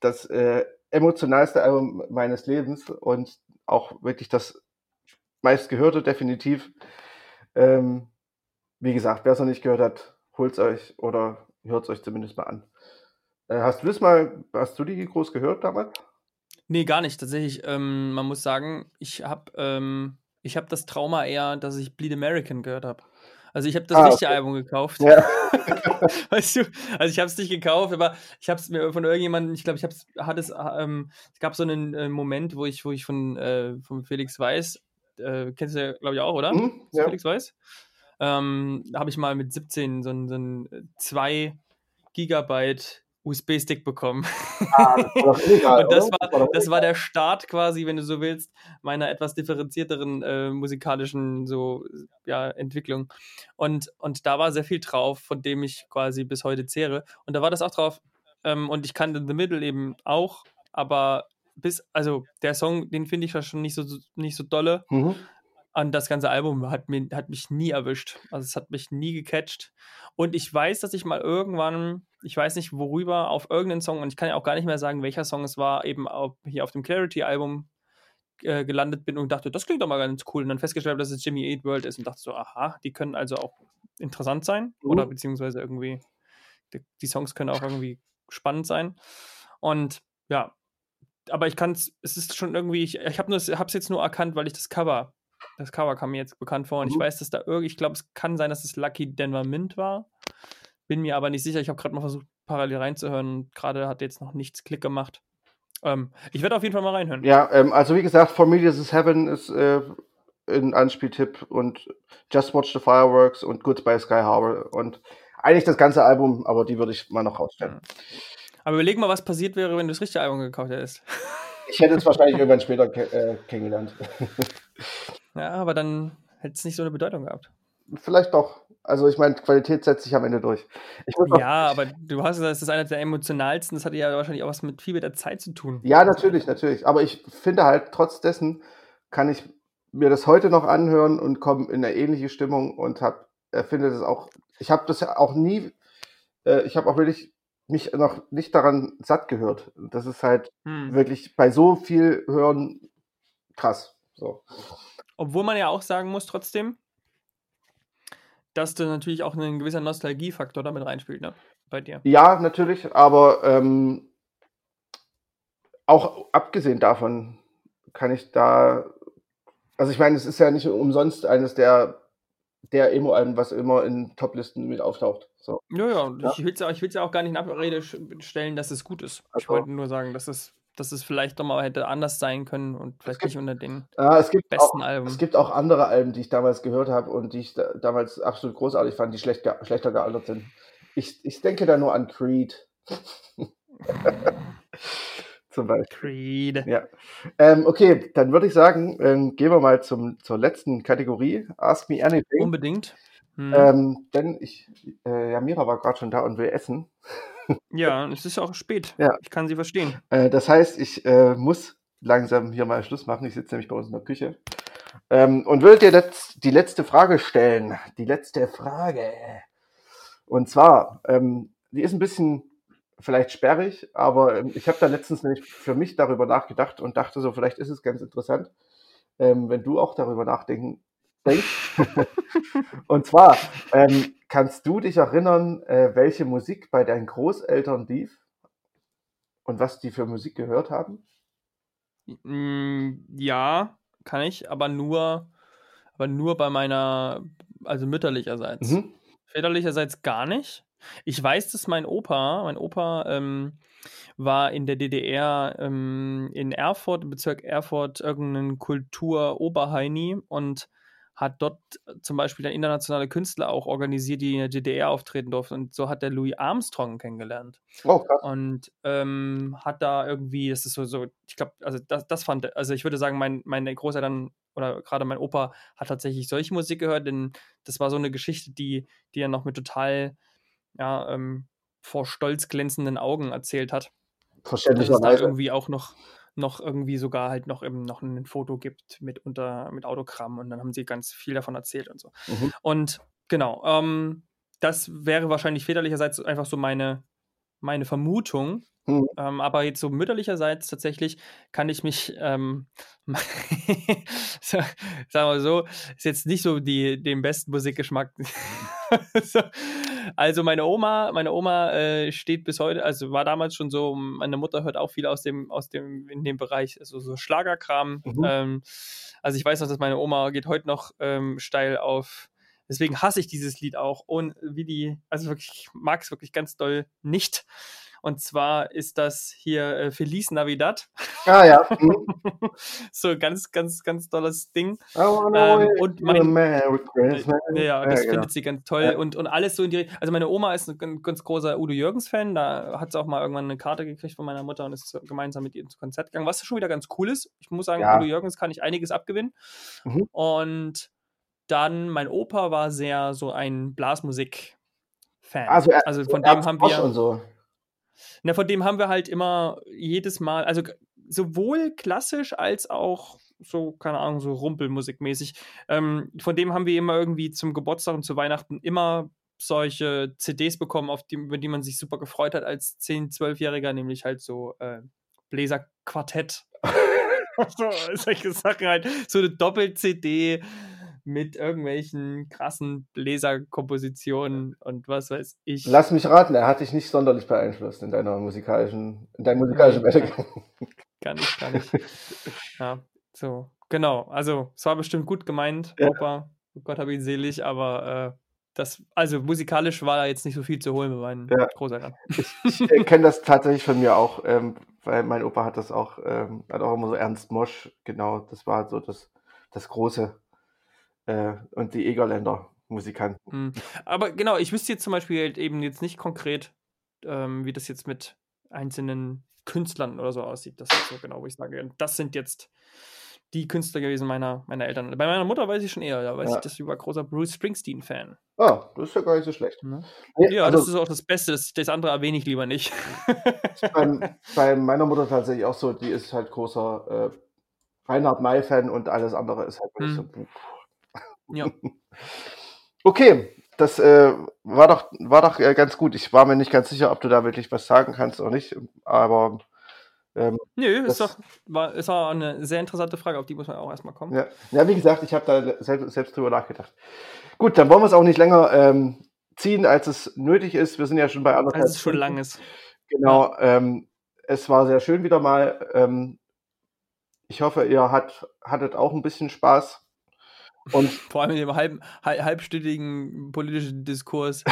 das äh, emotionalste Album meines Lebens und auch wirklich das meistgehörte, definitiv. Ähm, wie gesagt, wer es noch nicht gehört hat, holt es euch oder hört es euch zumindest mal an. Äh, hast du das mal, hast du die groß gehört damals? Nee, gar nicht. Tatsächlich, ähm, man muss sagen, ich habe ähm, hab das Trauma eher, dass ich Bleed American gehört habe. Also ich habe das ah, richtige okay. Album gekauft. Ja. weißt du, also ich habe es nicht gekauft, aber ich habe es mir von irgendjemandem, ich glaube, ich habe es, hat es, ähm, es gab so einen äh, Moment, wo ich, wo ich von, äh, von Felix Weiß, äh, kennst du ja, glaube ich, auch, oder? Mhm, ja. Felix Weiß? Ähm, habe ich mal mit 17 so ein, so ein 2 Gigabyte USB-Stick bekommen. Ah, das war illegal, und das war, das war der Start quasi, wenn du so willst, meiner etwas differenzierteren äh, musikalischen so, ja, Entwicklung. Und, und da war sehr viel drauf, von dem ich quasi bis heute zehre. Und da war das auch drauf. Ähm, und ich kannte The Middle eben auch, aber bis, also der Song, den finde ich ja schon nicht so, nicht so dolle. Mhm. Und das ganze Album hat, mir, hat mich nie erwischt. Also es hat mich nie gecatcht. Und ich weiß, dass ich mal irgendwann, ich weiß nicht worüber, auf irgendeinen Song, und ich kann ja auch gar nicht mehr sagen, welcher Song es war, eben auf, hier auf dem Clarity-Album äh, gelandet bin und dachte, das klingt doch mal ganz cool. Und dann festgestellt habe, dass es Jimmy Eat World ist und dachte so, aha, die können also auch interessant sein. Mhm. Oder beziehungsweise irgendwie, die, die Songs können auch irgendwie spannend sein. Und ja, aber ich kann es, es ist schon irgendwie, ich, ich habe es jetzt nur erkannt, weil ich das Cover das Cover kam mir jetzt bekannt vor und mhm. ich weiß, dass da irgendwie, ich glaube, es kann sein, dass es Lucky Denver Mint war. Bin mir aber nicht sicher. Ich habe gerade mal versucht, parallel reinzuhören und gerade hat jetzt noch nichts Klick gemacht. Ähm, ich werde auf jeden Fall mal reinhören. Ja, ähm, also wie gesagt, For Me This Is Heaven ist äh, ein Anspieltipp und Just Watch the Fireworks und Goodbye Sky Harbor und eigentlich das ganze Album, aber die würde ich mal noch rausstellen. Mhm. Aber überleg mal, was passiert wäre, wenn du das richtige Album gekauft hättest. Ich hätte es wahrscheinlich irgendwann später äh, kennengelernt. Ja, aber dann hätte es nicht so eine Bedeutung gehabt. Vielleicht doch. Also ich meine, Qualität setzt sich am Ende durch. ja, aber du hast gesagt, das ist einer der emotionalsten. Das hat ja wahrscheinlich auch was mit viel mit der Zeit zu tun. Ja, natürlich, natürlich. Aber ich finde halt, trotz dessen kann ich mir das heute noch anhören und komme in eine ähnliche Stimmung und hab, äh, finde das auch, ich habe das ja auch nie, äh, ich habe auch wirklich mich noch nicht daran satt gehört. Das ist halt hm. wirklich bei so viel Hören krass. So. Obwohl man ja auch sagen muss, trotzdem, dass da natürlich auch ein gewisser Nostalgiefaktor damit reinspielt, ne? Bei dir. Ja, natürlich, aber ähm, auch abgesehen davon kann ich da. Also ich meine, es ist ja nicht umsonst eines der, der Emo-Alben, was immer in Toplisten mit auftaucht. So. Ja, ja, ja. ich will es ja, ja auch gar nicht in Abrede stellen, dass es gut ist. Also, ich wollte nur sagen, dass es dass es vielleicht doch mal hätte anders sein können und vielleicht gibt, nicht unter den ja, besten auch, Alben. Es gibt auch andere Alben, die ich damals gehört habe und die ich da, damals absolut großartig fand, die schlecht, schlechter gealtert sind. Ich, ich denke da nur an Creed. zum Beispiel. Creed. Ja. Ähm, okay, dann würde ich sagen, ähm, gehen wir mal zum, zur letzten Kategorie. Ask Me Anything. Unbedingt. Hm. Ähm, denn ich, äh, ja, Mira war gerade schon da und will essen. Ja, es ist auch spät. Ja. Ich kann sie verstehen. Äh, das heißt, ich äh, muss langsam hier mal Schluss machen. Ich sitze nämlich bei uns in der Küche. Ähm, und würde dir letzt, die letzte Frage stellen. Die letzte Frage. Und zwar, ähm, die ist ein bisschen vielleicht sperrig, aber ähm, ich habe da letztens nämlich für mich darüber nachgedacht und dachte so, vielleicht ist es ganz interessant, ähm, wenn du auch darüber nachdenken denkst. und zwar, ähm, Kannst du dich erinnern, äh, welche Musik bei deinen Großeltern lief und was die für Musik gehört haben? Mm, ja, kann ich, aber nur, aber nur bei meiner, also mütterlicherseits. Mhm. Väterlicherseits gar nicht. Ich weiß, dass mein Opa, mein Opa ähm, war in der DDR ähm, in Erfurt, im Bezirk Erfurt, irgendein Kultur-Oberheini und hat dort zum Beispiel dann internationale Künstler auch organisiert, die in der DDR auftreten durften. Und so hat der Louis Armstrong kennengelernt. Oh, krass. Und ähm, hat da irgendwie, das ist so, so ich glaube, also das, das fand, also ich würde sagen, mein, meine Großeltern oder gerade mein Opa hat tatsächlich solche Musik gehört, denn das war so eine Geschichte, die, die er noch mit total, ja, ähm, vor stolz glänzenden Augen erzählt hat. Verständlicherweise. Dass es da irgendwie auch noch noch irgendwie sogar halt noch eben noch ein Foto gibt mit unter mit Autogramm und dann haben sie ganz viel davon erzählt und so. Mhm. Und genau, ähm, das wäre wahrscheinlich väterlicherseits einfach so meine meine Vermutung. Hm. Ähm, aber jetzt so mütterlicherseits tatsächlich kann ich mich, ähm, sagen wir so, ist jetzt nicht so die, den besten Musikgeschmack. so. Also meine Oma, meine Oma äh, steht bis heute, also war damals schon so, meine Mutter hört auch viel aus dem, aus dem, in dem Bereich, also so Schlagerkram. Mhm. Ähm, also ich weiß noch, dass meine Oma geht heute noch ähm, steil auf Deswegen hasse ich dieses Lied auch. Und wie die, also wirklich, ich mag es wirklich ganz doll nicht. Und zwar ist das hier äh, Feliz Navidad. Ah ja. Mhm. so ganz, ganz, ganz tolles Ding. Ähm, und mein, äh, ja, das ja, findet genau. sie ganz toll. Ja. Und, und alles so in die Also meine Oma ist ein ganz großer Udo Jürgens-Fan. Da hat sie auch mal irgendwann eine Karte gekriegt von meiner Mutter und ist gemeinsam mit ihr ins Konzert gegangen, was schon wieder ganz cool ist. Ich muss sagen, ja. Udo Jürgens kann ich einiges abgewinnen. Mhm. Und dann, mein Opa war sehr so ein Blasmusik-Fan. Also, also von dem haben wir. So. Na, von dem haben wir halt immer jedes Mal, also sowohl klassisch als auch so, keine Ahnung, so Rumpelmusikmäßig. Ähm, von dem haben wir immer irgendwie zum Geburtstag und zu Weihnachten immer solche CDs bekommen, auf die, über die man sich super gefreut hat als 10-, 12-Jähriger, nämlich halt so äh, Bläserquartett. so, solche Sachen halt. So eine Doppel-CD mit irgendwelchen krassen Bläserkompositionen und was weiß ich. Lass mich raten, er hat dich nicht sonderlich beeinflusst in deiner musikalischen, in deinem musikalischen Werdegang. Gar nicht, gar nicht. Ja, so, genau. Also, es war bestimmt gut gemeint, ja. Opa. Oh Gott habe ihn selig, aber äh, das, also musikalisch war da jetzt nicht so viel zu holen bei meinen ja. Großeltern. Ich, ich kenne das tatsächlich von mir auch, ähm, weil mein Opa hat das auch, ähm, hat auch immer so Ernst Mosch, genau, das war so das, das große äh, und die Egerländer Musikanten. Mhm. Aber genau, ich wüsste jetzt zum Beispiel halt eben jetzt nicht konkret, ähm, wie das jetzt mit einzelnen Künstlern oder so aussieht. Das ist so genau, wo ich sage, das sind jetzt die Künstler gewesen meiner, meiner Eltern. Bei meiner Mutter weiß ich schon eher, da weiß ja. ich, dass sie war großer Bruce Springsteen-Fan. Ah, das ist ja gar nicht so schlecht. Ne? Ja, also, das ist auch das Beste. Das, das andere erwähne ich lieber nicht. bei, bei, meiner Mutter tatsächlich auch so, die ist halt großer äh, Reinhard May-Fan und alles andere ist halt hm. so. Ja. Okay, das äh, war doch, war doch äh, ganz gut. Ich war mir nicht ganz sicher, ob du da wirklich was sagen kannst oder nicht, aber. Ähm, Nö, das, ist doch war, ist auch eine sehr interessante Frage, auf die muss man auch erstmal kommen. Ja, ja wie gesagt, ich habe da selbst, selbst drüber nachgedacht. Gut, dann wollen wir es auch nicht länger ähm, ziehen, als es nötig ist. Wir sind ja schon bei anderthalb. Als es schon lang ist. Genau, ja. ähm, es war sehr schön wieder mal. Ähm, ich hoffe, ihr hat, hattet auch ein bisschen Spaß. Und Vor allem in dem halb, halbstündigen politischen Diskurs.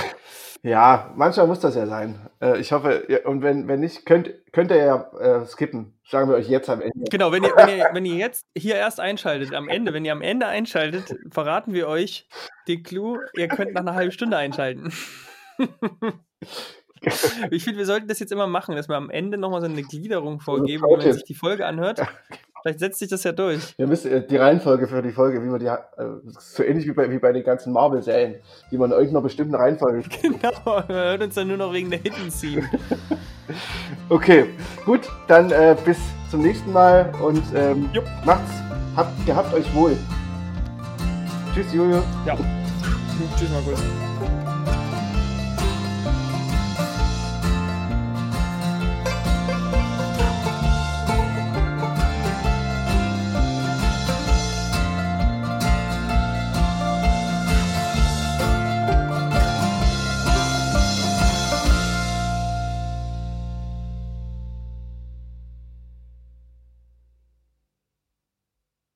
ja, manchmal muss das ja sein. Äh, ich hoffe, und wenn, wenn nicht, könnt, könnt ihr ja äh, skippen. Sagen wir euch jetzt am Ende. Genau, wenn ihr, wenn, ihr, wenn ihr jetzt hier erst einschaltet, am Ende, wenn ihr am Ende einschaltet, verraten wir euch den Clou, ihr könnt nach einer halben Stunde einschalten. ich finde, wir sollten das jetzt immer machen, dass wir am Ende nochmal so eine Gliederung vorgeben, wenn man sich die Folge anhört. Vielleicht setzt sich das ja durch. Wir müssen äh, die Reihenfolge für die Folge, wie man die, äh, so ähnlich wie bei, wie bei den ganzen Marvel-Serien, die man in irgendeiner bestimmten Reihenfolge. Genau, man hört uns dann nur noch wegen der Hidden Scene. okay, gut, dann äh, bis zum nächsten Mal und ähm, macht's, habt, gehabt euch wohl. Tschüss, Julio. Ja. Tschüss, Markus.